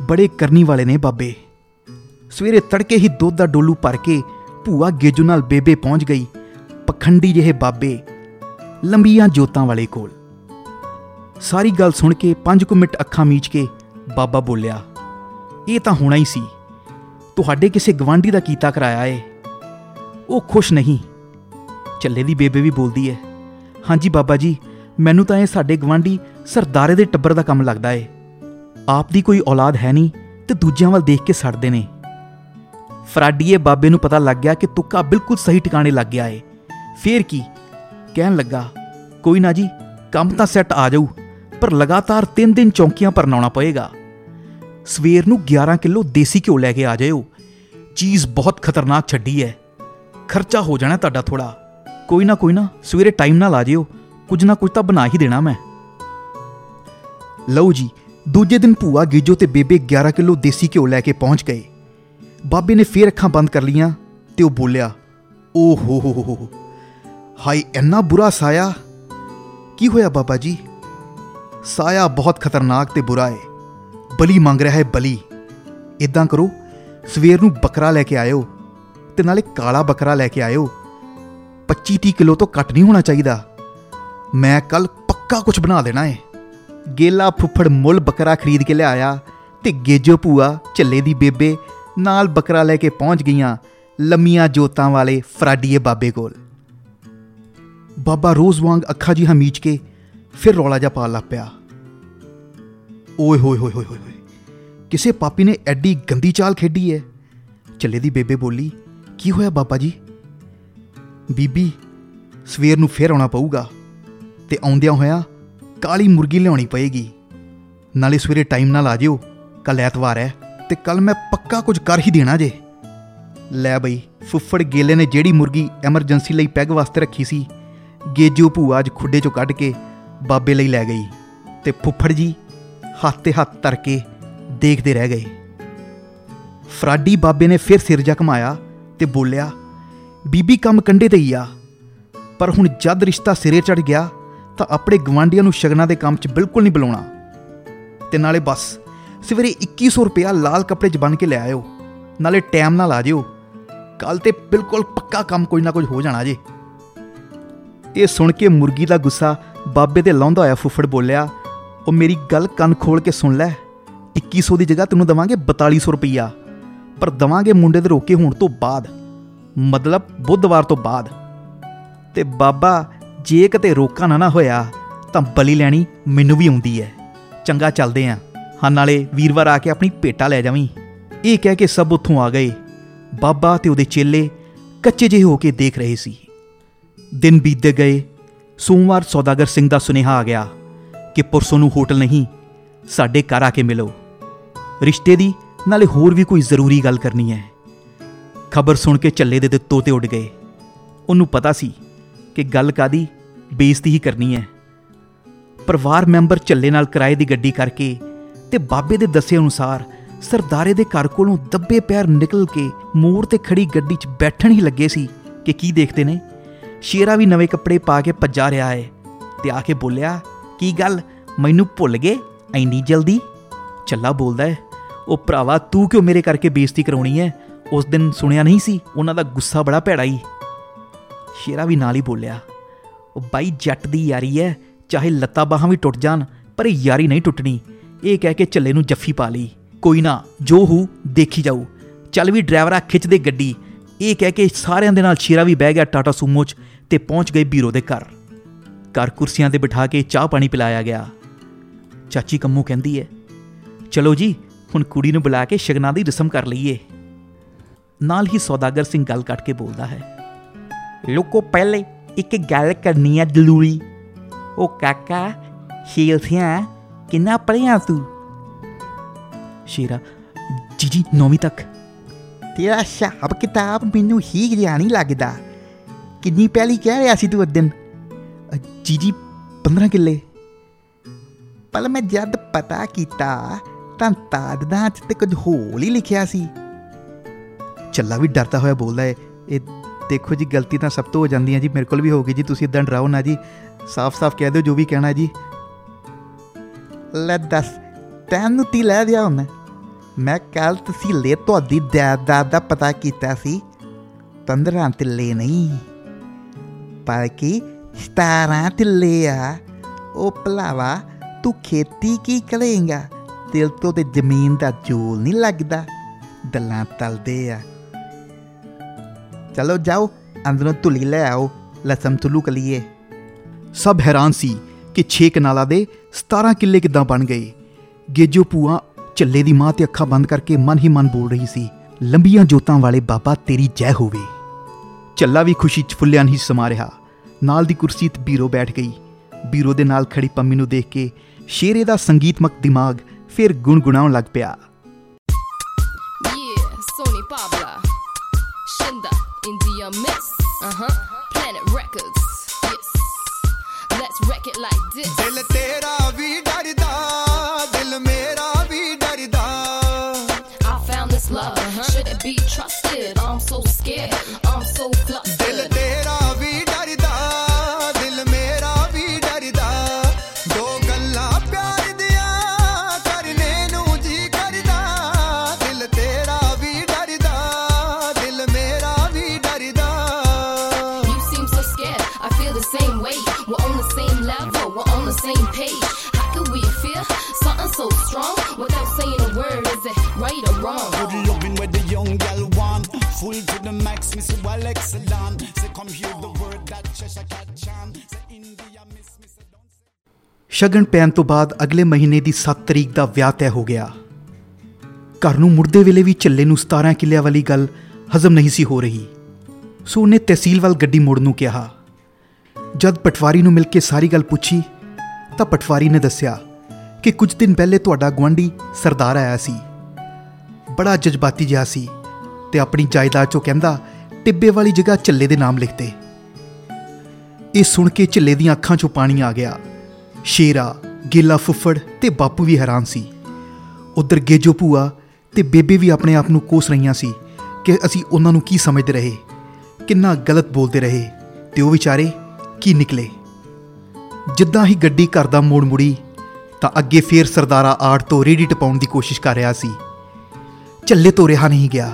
ਬੜੇ ਕਰਨੀ ਵਾਲੇ ਨੇ ਬਾਬੇ। ਸਵੇਰੇ ਤੜਕੇ ਹੀ ਦੁੱਧ ਦਾ ਡੋਲੂ ਭਰ ਕੇ ਭੂਆ ਗੇਜੂ ਨਾਲ ਬੇਬੇ ਪਹੁੰਚ ਗਈ, ਪਖੰਡੀ ਜਿਹੇ ਬਾਬੇ ਲੰਬੀਆਂ ਜੋਤਾਂ ਵਾਲੇ ਕੋਲ। ਸਾਰੀ ਗੱਲ ਸੁਣ ਕੇ 5 ਕੁ ਮਿੰਟ ਅੱਖਾਂ ਮੀਚ ਕੇ ਬਾਬਾ ਬੋਲਿਆ, ਇਹ ਤਾਂ ਹੋਣਾ ਹੀ ਸੀ। ਤੁਹਾਡੇ ਕਿਸੇ ਗਵਾਂਢੀ ਦਾ ਕੀਤਾ ਕਰਾਇਆ ਏ। ਉਹ ਖੁਸ਼ ਨਹੀਂ। ਚੱਲੇ ਦੀ ਬੇਬੇ ਵੀ ਬੋਲਦੀ ਹੈ ਹਾਂਜੀ ਬਾਬਾ ਜੀ, ਮੈਨੂੰ ਤਾਂ ਇਹ ਸਾਡੇ ਗਵਾਂਢੀ ਸਰਦਾਰੇ ਦੇ ਟੱਬਰ ਦਾ ਕੰਮ ਲੱਗਦਾ ਏ। ਆਪ ਦੀ ਕੋਈ ਔਲਾਦ ਹੈ ਨਹੀਂ ਤੇ ਦੂਜਿਆਂ ਵੱਲ ਦੇਖ ਕੇ ਸੜਦੇ ਨੇ। ਫਰਾਡੀਏ ਬਾਬੇ ਨੂੰ ਪਤਾ ਲੱਗ ਗਿਆ ਕਿ ਤੁੱਕਾ ਬਿਲਕੁਲ ਸਹੀ ਟਿਕਾਣੇ ਲੱਗ ਗਿਆ ਏ। ਫੇਰ ਕੀ? ਕਹਿਣ ਲੱਗਾ, ਕੋਈ ਨਾ ਜੀ, ਕੰਮ ਤਾਂ ਸੈੱਟ ਆ ਜਾਊ। ਪਰ ਲਗਾਤਾਰ 3 ਦਿਨ ਚੌਂਕੀਆਂ ਪਰਨਾਉਣਾ ਪਏਗਾ। ਸਵੇਰ ਨੂੰ 11 ਕਿਲੋ ਦੇਸੀ ਘਿਓ ਲੈ ਕੇ ਆ ਜਾਇਓ। ਚੀਜ਼ ਬਹੁਤ ਖਤਰਨਾਕ ਛੱਡੀ ਹੈ ਖਰਚਾ ਹੋ ਜਾਣਾ ਤੁਹਾਡਾ ਥੋੜਾ ਕੋਈ ਨਾ ਕੋਈ ਨਾ, ਸਵੇਰੇ ਟਾਈਮ ਨਾਲ ਆ ਜਿਓ ਕੁਝ ਨਾ ਕੁਝ ਤਾਂ ਬਣਾ ਹੀ ਦੇਣਾ ਮੈਂ। ਲਓ ਜੀ, ਦੂਜੇ ਦਿਨ ਭੂਆ ਗੀਜੋ ਤੇ ਬੇਬੇ 11 ਕਿਲੋ ਦੇਸੀ ਘਿਓ ਲੈ ਕੇ ਪਹੁੰਚ ਗਏ। ਬਾਬੇ ਨੇ ਫੇਰ ਅੱਖਾਂ ਬੰਦ ਕਰ ਲੀਆਂ ਤੇ ਉਹ ਬੋਲਿਆ ਓ ਹੋ ਹੋ ਹੋ ਹੋ ਹਾਈ ਇੰਨਾ ਬੁਰਾ ਸਾਇਆ। ਕੀ ਹੋਇਆ ਬਾਬਾ ਜੀ? ਸਾਇਆ ਬਹੁਤ ਖਤਰਨਾਕ ਤੇ ਬੁਰਾ ਹੈ ਬਲੀ ਮੰਗ ਰਿਹਾ ਹੈ ਬਲੀ। ਇਦਾਂ ਕਰੋ, ਸਵੇਰ ਨੂੰ ਬੱਕਰਾ ਲੈ ਕੇ ਆਇਓ ਤੇ ਨਾਲੇ ਕਾਲਾ ਬੱਕਰਾ ਲੈ ਕੇ ਆਇਓ। 25-30 ਕਿਲੋ ਤੋਂ ਘੱਟ ਨਹੀਂ ਹੋਣਾ ਚਾਹੀਦਾ। ਮੈਂ ਕੱਲ ਪੱਕਾ ਕੁਝ ਬਣਾ ਦੇਣਾ ਏ। ਗੇਲਾ ਫੁੱਫੜ ਮੁੱਲ ਬੱਕਰਾ ਖਰੀਦ ਕੇ ਲਿਆਇਆ ਤੇ ਗੇਜੋ ਭੂਆ, ਝੱਲੇ ਦੀ ਬੇਬੇ ਨਾਲ ਬੱਕਰਾ ਲੈ ਕੇ ਪਹੁੰਚ ਗਈਆਂ ਲੰਮੀਆਂ ਜੋਤਾਂ ਵਾਲੇ ਫਰਾਡੀਏ ਬਾਬੇ ਕੋਲ। ਬਾਬਾ ਰੋਜ਼ ਵਾਂਗ ਅੱਖਾਂ ਜੀ ਮੀਚ ਕੇ ਫਿਰ ਰੌਲਾ ਜਾ ਪਾਣ ਲੱਗ ਪਿਆ। ਓਏ, ਹੋਏ ਹੋਏ ਹੋਏ ਹੋਏ ਹੋਏ, ਕਿਸੇ ਪਾਪੀ ਨੇ ਐਡੀ ਗੰਦੀ ਚਾਲ ਖੇਡੀ ਹੈ ਚੱਲੇ ਦੀ ਬੇਬੇ ਬੋਲੀ, ਕੀ ਹੋਇਆ ਬਾਬਾ ਜੀ? ਬੀਬੀ ਸਵੇਰ ਨੂੰ ਫੇਰ ਆਉਣਾ ਪਊਗਾ ਤੇ ਆਉਂਦਿਆਂ ਹੋਇਆ ਕਾਲੀ ਮੁਰਗੀ ਲਿਆਉਣੀ ਪਏਗੀ। ਨਾਲੇ ਸਵੇਰੇ ਟਾਈਮ ਨਾਲ ਆ ਜਿਓ ਕੱਲ ਐਤਵਾਰ ਹੈ ਤੇ ਕੱਲ ਮੈਂ ਪੱਕਾ ਕੁਝ ਕਰ ਹੀ ਦੇਣਾ ਜੇ। ਲੈ ਬਈ, ਫੁੱਫੜ ਗੇਲੇ ਨੇ ਜਿਹੜੀ ਮੁਰਗੀ ਐਮਰਜੈਂਸੀ ਲਈ ਪੈਗ ਵਾਸਤੇ ਰੱਖੀ ਸੀ, ਗੇਜੂ ਭੂਆ ਅੱਜ ਖੁੱਡੇ ਚੋਂ ਕੱਢ ਕੇ ਬਾਬੇ ਲਈ ਲੈ ਗਈ ਤੇ ਫੁੱਫੜ ਜੀ ਹੱਥ ਤੇ ਹੱਥ ਧਰ ਕੇ ਦੇਖਦੇ ਰਹਿ ਗਏ। ਫਰਾਡੀ ਬਾਬੇ ਨੇ ਫਿਰ ਸਿਰ ਜਾ ਘਮਾਇਆ ਤੇ ਬੋਲਿਆ, ਬੀਬੀ ਕੰਮ ਕੰਡੇ ਤੇ ਹੀ ਆ। ਪਰ ਹੁਣ ਜਦ ਰਿਸ਼ਤਾ ਸਿਰੇ ਚੜ ਗਿਆ, ਤਾਂ ਆਪਣੇ ਗਵਾਂਢੀਆਂ ਨੂੰ ਸ਼ਗਨਾਂ ਦੇ ਕੰਮ 'ਚ ਬਿਲਕੁਲ ਨਹੀਂ ਬੁਲਾਉਣਾ। ਤੇ ਨਾਲੇ ਬਸ, ਸਵੇਰੇ 2100 ਰੁਪਇਆ ਲਾਲ ਕੱਪੜੇ 'ਚ ਬੰਨ ਕੇ ਲੈ ਆਇਓ। ਨਾਲੇ ਟਾਈਮ ਨਾਲ ਆ ਜਿਓ। ਕੱਲ ਤੇ ਬਿਲਕੁਲ ਪੱਕਾ ਕੰਮ ਕੋਈ ਨਾ ਕੁਝ ਹੋ ਜਾਣਾ ਜੇ। ਇਹ ਸੁਣ ਕੇ ਮੁਰਗੀ ਦਾ ਗੁੱਸਾ ਬਾਬੇ ਤੇ ਲਾਉਂਦਾ ਹੋਇਆ ਫੁੱਫੜ ਬੋਲਿਆ, ਉਹ ਮੇਰੀ ਗੱਲ ਕੰਨ ਖੋਲ ਕੇ ਸੁਣ ਲੈ। 2100 ਦੀ ਜਗ੍ਹਾ ਤੈਨੂੰ ਦਵਾਂਗੇ 4200 ਰੁਪਈਆ। ਪਰ ਦਵਾਂਗੇ ਮੁੰਡੇ ਦੇ ਰੋਕੇ ਹੋਣ ਤੋਂ ਬਾਅਦ। ਮਤਲਬ ਬੁੱਧਵਾਰ ਤੋਂ ਬਾਅਦ। ਤੇ ਬਾਬਾ, ਜੇ ਕਿਤੇ ਰੋਕਾ ਨਾ ਨਾ ਹੋਇਆ, ਤਾਂ ਬਲੀ ਲੈਣੀ ਮੈਨੂੰ ਵੀ ਆਉਂਦੀ ਹੈ ਚੰਗਾ ਚੱਲਦੇ ਆਂ। ਹਾਂ, ਨਾਲੇ ਵੀਰਵਾਰ ਆ ਕੇ ਆਪਣੀ ਭੇਟਾ ਲੈ ਜਾਵੀਂ। ਇਹ ਕਹਿ ਕੇ ਸਭ ਉੱਥੋਂ ਆ ਗਏ। ਬਾਬਾ ਤੇ ਉਹਦੇ ਚੇਲੇ ਕੱਚੇ ਜਿਹੇ ਹੋ ਕੇ ਦੇਖ ਰਹੇ ਸੀ। ਦਿਨ ਬੀਤਦੇ ਗਏ। ਸੋਮਵਾਰ ਸੌਦਾਗਰ ਸਿੰਘ ਦਾ ਸੁਨੇਹਾ ਆ ਗਿਆ ਕਿ ਪੁਰਸੋਂ ਨੂੰ ਹੋਟਲ ਨਹੀਂ, ਸਾਡੇ ਘਰ ਆ ਕੇ ਮਿਲੋ। ਰਿਸ਼ਤੇ ਦੀ ਨਾਲੇ ਹੋਰ ਵੀ ਕੋਈ ਜ਼ਰੂਰੀ ਗੱਲ ਕਰਨੀ ਹੈ। ਖਬਰ ਸੁਣ ਕੇ ਝੱਲੇ ਦੇ ਤੇ ਤੋਤੇ ਉੱਡ ਗਏ। ਉਹਨੂੰ ਪਤਾ ਸੀ ਕਿ ਗੱਲ ਕਾਦੀ ਬੇਇੱਜ਼ਤੀ ਹੀ ਕਰਨੀ ਹੈ। ਪਰਿਵਾਰ ਮੈਂਬਰ ਝੱਲੇ ਨਾਲ ਕਿਰਾਏ ਦੀ ਗੱਡੀ ਕਰਕੇ ਤੇ ਬਾਬੇ ਦੇ ਦੱਸੇ ਅਨੁਸਾਰ ਸਰਦਾਰੇ ਦੇ ਘਰ ਕੋਲੋਂ ਦੱਬੇ ਪੈਰ ਨਿਕਲ ਕੇ ਮੋੜ ਤੇ ਖੜੀ ਗੱਡੀ 'ਚ ਬੈਠਣ ਹੀ ਲੱਗੇ ਸੀ ਕਿ ਕੀ ਦੇਖਦੇ ਨੇ। ਸ਼ੇਰਾ ਵੀ ਨਵੇਂ ਕੱਪੜੇ ਪਾ ਕੇ ਭੱਜਾ ਰਿਹਾ ਹੈ ਤੇ ਆ ਕੇ ਬੋਲਿਆ, ਕੀ ਗੱਲ? ਮੈਨੂੰ ਭੁੱਲ ਗਏ? ਐਨੀ ਜਲਦੀ? ਚੱਲਾ ਬੋਲਦਾ ਹੈ ਉਹ ਭਰਾਵਾ, ਤੂੰ ਕਿਉਂ ਮੇਰੇ ਕਰਕੇ ਬੇਇੱਜ਼ਤੀ ਕਰਾਉਣੀ ਹੈ ਉਸ ਦਿਨ ਸੁਣਿਆ ਨਹੀਂ ਸੀ, ਉਹਨਾਂ ਦਾ ਗੁੱਸਾ ਬੜਾ ਭੈੜਾ ਹੀ ਸ਼ੇਰਾ ਵੀ ਨਾਲ ਹੀ ਬੋਲਿਆ, ਉਹ ਬਾਈ ਜੱਟ ਦੀ ਯਾਰੀ ਹੈ ਚਾਹੇ ਲੱਤਾਂ ਬਾਹਾਂ ਵੀ ਟੁੱਟ ਜਾਣ, ਪਰ ਇਹ ਯਾਰੀ ਨਹੀਂ ਟੁੱਟਣੀ। ਇਹ ਕਹਿ ਕੇ ਝੱਲੇ ਨੂੰ ਜੱਫੀ ਪਾ ਲਈ, ਕੋਈ ਨਾ, ਜੋ ਹੂ, ਦੇਖੀ ਜਾਊ। ਚੱਲ ਵੀ ਡਰਾਈਵਰਾ ਖਿੱਚ ਦੇ ਗੱਡੀ। ਇਹ ਕਹਿ ਕੇ ਸਾਰਿਆਂ ਦੇ ਨਾਲ ਸ਼ੇਰਾ ਵੀ ਬਹਿ ਗਿਆ ਟਾਟਾ ਸੂਮੋ 'ਚ ਤੇ ਪਹੁੰਚ ਗਏ ਬੀਰੋ ਦੇ ਘਰ। ਘਰ ਕੁਰਸੀਆਂ ਤੇ ਬਿਠਾ ਕੇ ਚਾਹ ਪਾਣੀ ਪਿਲਾਇਆ ਗਿਆ। ਚਾਚੀ ਕੰਮੂ ਕਹਿੰਦੀ ਹੈ ਚਲੋ ਜੀ ਹੁਣ ਕੁੜੀ ਨੂੰ ਬੁਲਾ ਕੇ ਸ਼ਗਨਾਂ ਦੀ ਰਸਮ ਕਰ ਲਈਏ। ਨਾਲ ਹੀ ਸੌਦਾਗਰ ਸਿੰਘ ਗੱਲ ਕੱਟ ਕੇ ਬੋਲਦਾ ਹੈ ਲੋਕੋ ਪਹਿਲੇ ਇੱਕ ਗੱਲ ਕਰਨੀ ਹੈ ਜ਼ਰੂਰੀ। ਉਹ ਕਾਕਾ ਸ਼ੇਰ ਸਿਆ ਕਿੰਨਾ ਪੜਿਆ ਤੂੰ? ਸ਼ੇਰਾ ਜੀ ਜੀ ਨੌਵੀਂ ਤੱਕ। ਤੇਰਾ ਹਿਸਾਬ ਕਿਤਾਬ ਮੈਨੂੰ ਹੀ ਨਹੀਂ ਲੱਗਦਾ। ਕਿੰਨੀ ਪਹਿਲੀ ਕਹਿ ਰਿਹਾ ਸੀ ਤੂੰ ਉਸ ਦਿਨ? ਅ, ਜੀ ਜੀ 15 ਕਿੱਲੇ। ਪਰ ਮੈਂ ਜਦ ਪਤਾ ਕੀਤਾ ਤਾਂ ਤਾਦਦਾਂ ਚ ਤੇ ਕੁਝ ਹੋਰ ਹੀ ਲਿਖਿਆ ਸੀ। ਚੱਲਾ ਵੀ ਡਰਦਾ ਹੋਇਆ ਬੋਲਦਾ ਹੈ ਇਹ ਦੇਖੋ ਜੀ ਗਲਤੀ ਤਾਂ ਸਭ ਤੋਂ ਹੋ ਜਾਂਦੀ ਹੈ ਜੀ ਮੇਰੇ ਕੋਲ ਵੀ ਹੋ ਗਈ ਜੀ ਤੁਸੀਂ ਇਦਾਂ ਡਰਾਓ ਨਾ ਜੀ ਸਾਫ਼-ਸਾਫ਼ ਕਹਿ ਦਿਓ ਜੋ ਵੀ ਕਹਿਣਾ ਜੀ। ਲੈ ਦੱਸ ਤੈਨੂੰ ਤੀ ਲੈ ਦਿਆ ਹੁਣ? ਮੈਂ ਕੱਲ ਤੁਸੀਂ ਲੈ ਤੁਹਾਡੀ ਦਾਦਾ ਦਾ ਪਤਾ ਕੀਤਾ ਸੀ 15 ਤਿੱਲੇ ਨਹੀਂ। ਪਰ ਕੀ 17 ਤਿੱਲੇ ਆ ਉਹ ਭਲਾਵਾ ਤੂੰ ਖੇਤੀ ਕੀ ਕਰੇਂਗਾ ਦਿਲ ਤੋਂ ਤੇ ਜ਼ਮੀਨ ਦਾ ਜੋਲ ਨਹੀਂ ਲੱਗਦਾ ਦਲਾਂ ਤਲਦੇ ਆ ਚਲੋ ਜਾਓ ਅੰਦਰੋਂ ਤੁਲੀ ਲੈ ਆਓ ਲਸਮ ਤੁਲੂ ਕਲੀਏ ਸਭ ਹੈਰਾਨ ਸੀ ਕਿ 6 ਕਨਾਲਾਂ ਦੇ 17 ਕਿੱਲੇ ਕਿੱਦਾਂ ਬਣ ਗਏ ਗੇਜੋ ਪੂਆ ਝੱਲੇ ਦੀ ਮਾਂ ਤੇ ਅੱਖਾਂ ਬੰਦ ਕਰਕੇ ਮਨ ਹੀ ਮਨ ਬੋਲ ਰਹੀ ਸੀ ਲੰਬੀਆਂ ਜੋਤਾਂ ਵਾਲੇ ਬਾਬਾ ਤੇਰੀ ਜੈ ਹੋਵੇ ਚੱਲਾ ਵੀ ਖੁਸ਼ੀ 'ਚ ਫੁੱਲਿਆਂ ਨਹੀਂ ਸਮਾ ਰਿਹਾ ਨਾਲ ਦੀ ਕੁਰਸੀ ਤੇ ਬੀਰੋ ਬੈਠ ਗਈ ਬੀਰੋ ਦੇ ਨਾਲ ਖੜੀ ਪੰਮੀ ਨੂੰ ਦੇਖ ਕੇ ਸ਼ੇਰੇ ਦਾ ਸੰਗੀਤਮਕ ਦਿਮਾਗ ਫਿਰ ਗੁੰਗੁਣਾਉਣ ਲੱਗ ਪਿਆ. Shinda, India Mix. Uh huh. Planet Records. Yes. Let's wreck it like this. ਦਿਲ ਤੇਰਾ ਵੀ ਡਰਦਾ ਦਿਲ ਮੇਰਾ ਵੀ ਡਰਦਾ I found this love. Should it be trusted? I'm so scared. Same page. How could we feel something so strong without saying a word? Is it right or wrong? Good loving where the young girl want Full to the max, Miss Well excellent Say come hear the word that Cheshire cat chant Say India miss, miss don't say ਸ਼ਗਨ ਪੈਣ ਤੋਂ ਬਾਅਦ ਅਗਲੇ ਮਹੀਨੇ ਦੀ 7 ਤਰੀਕ ਦਾ ਵਿਆਹ ਤੈਅ ਹੋ ਗਿਆ ਘਰ ਨੂੰ ਮੁੜਦੇ ਵੇਲੇ ਵੀ ਚੱਲੇ ਨੂੰ 17 ਕਿੱਲਿਆਂ ਵਾਲੀ ਗੱਲ ਹਜ਼ਮ ਨਹੀਂ ਸੀ ਹੋ ਰਹੀ ਸੋ ਉਹਨੇ ਤਹਿਸੀਲ ਵੱਲ ਗੱਡੀ ਮੋੜਨ ਨੂੰ ਕਿਹਾ ਜਦ ਪਟਵਾਰੀ ਨੂੰ ਮਿਲ ਕੇ ਸਾਰੀ ਗੱਲ ਪੁੱਛੀ ਤਾਂ ਪਟਵਾਰੀ ਨੇ ਦੱਸਿਆ ਕਿ ਕੁਝ ਦਿਨ ਪਹਿਲੇ ਤੁਹਾਡਾ ਗੁਆਂਢੀ ਸਰਦਾਰ ਆਇਆ ਸੀ। ਬੜਾ ਜਜ਼ਬਾਤੀ ਜਿਹਾ ਸੀ ਤੇ ਆਪਣੀ ਜਾਇਦਾਦ ਚੋਂ ਕਹਿੰਦਾ, ਟਿੱਬੇ ਵਾਲੀ ਜਗ੍ਹਾ ਚੱਲੇ ਦੇ ਨਾਮ ਲਿਖਤੇ। ਇਹ ਸੁਣ ਕੇ ਝੱਲੇ ਦੀਆਂ ਅੱਖਾਂ 'ਚੋਂ ਪਾਣੀ ਆ ਗਿਆ। ਸ਼ੇਰਾ, ਗੇਲਾ ਫੁੱਫੜ ਤੇ ਬਾਪੂ ਵੀ ਹੈਰਾਨ ਸੀ। ਉਧਰ ਗੇਜੋ ਭੂਆ ਤੇ ਬੇਬੇ ਵੀ ਆਪਣੇ ਆਪ ਨੂੰ ਕੋਸ ਰਹੀਆਂ ਸੀ ਕਿ ਅਸੀਂ ਉਹਨਾਂ ਨੂੰ ਕੀ ਸਮਝਦੇ ਰਹੇ, ਕਿੰਨਾ ਗਲਤ ਬੋਲਦੇ ਰਹੇ ਤੇ ਉਹ ਵਿਚਾਰੇ ਕੀ ਨਿਕਲੇ। ਜਿੱਦਾਂ ਹੀ ਗੱਡੀ ਘਰ ਦਾ ਮੋੜ ਮੁੜੀ, ਤਾਂ ਅੱਗੇ ਫੇਰ ਸਰਦਾਰਾ ਆੜ ਤੋਂ ਰੇੜੀ ਟਪਾਉਣ ਦੀ ਕੋਸ਼ਿਸ਼ ਕਰ ਰਿਹਾ ਸੀ। ਝੱਲੇ ਤੋਂ ਰਿਹਾ ਨਹੀਂ ਗਿਆ।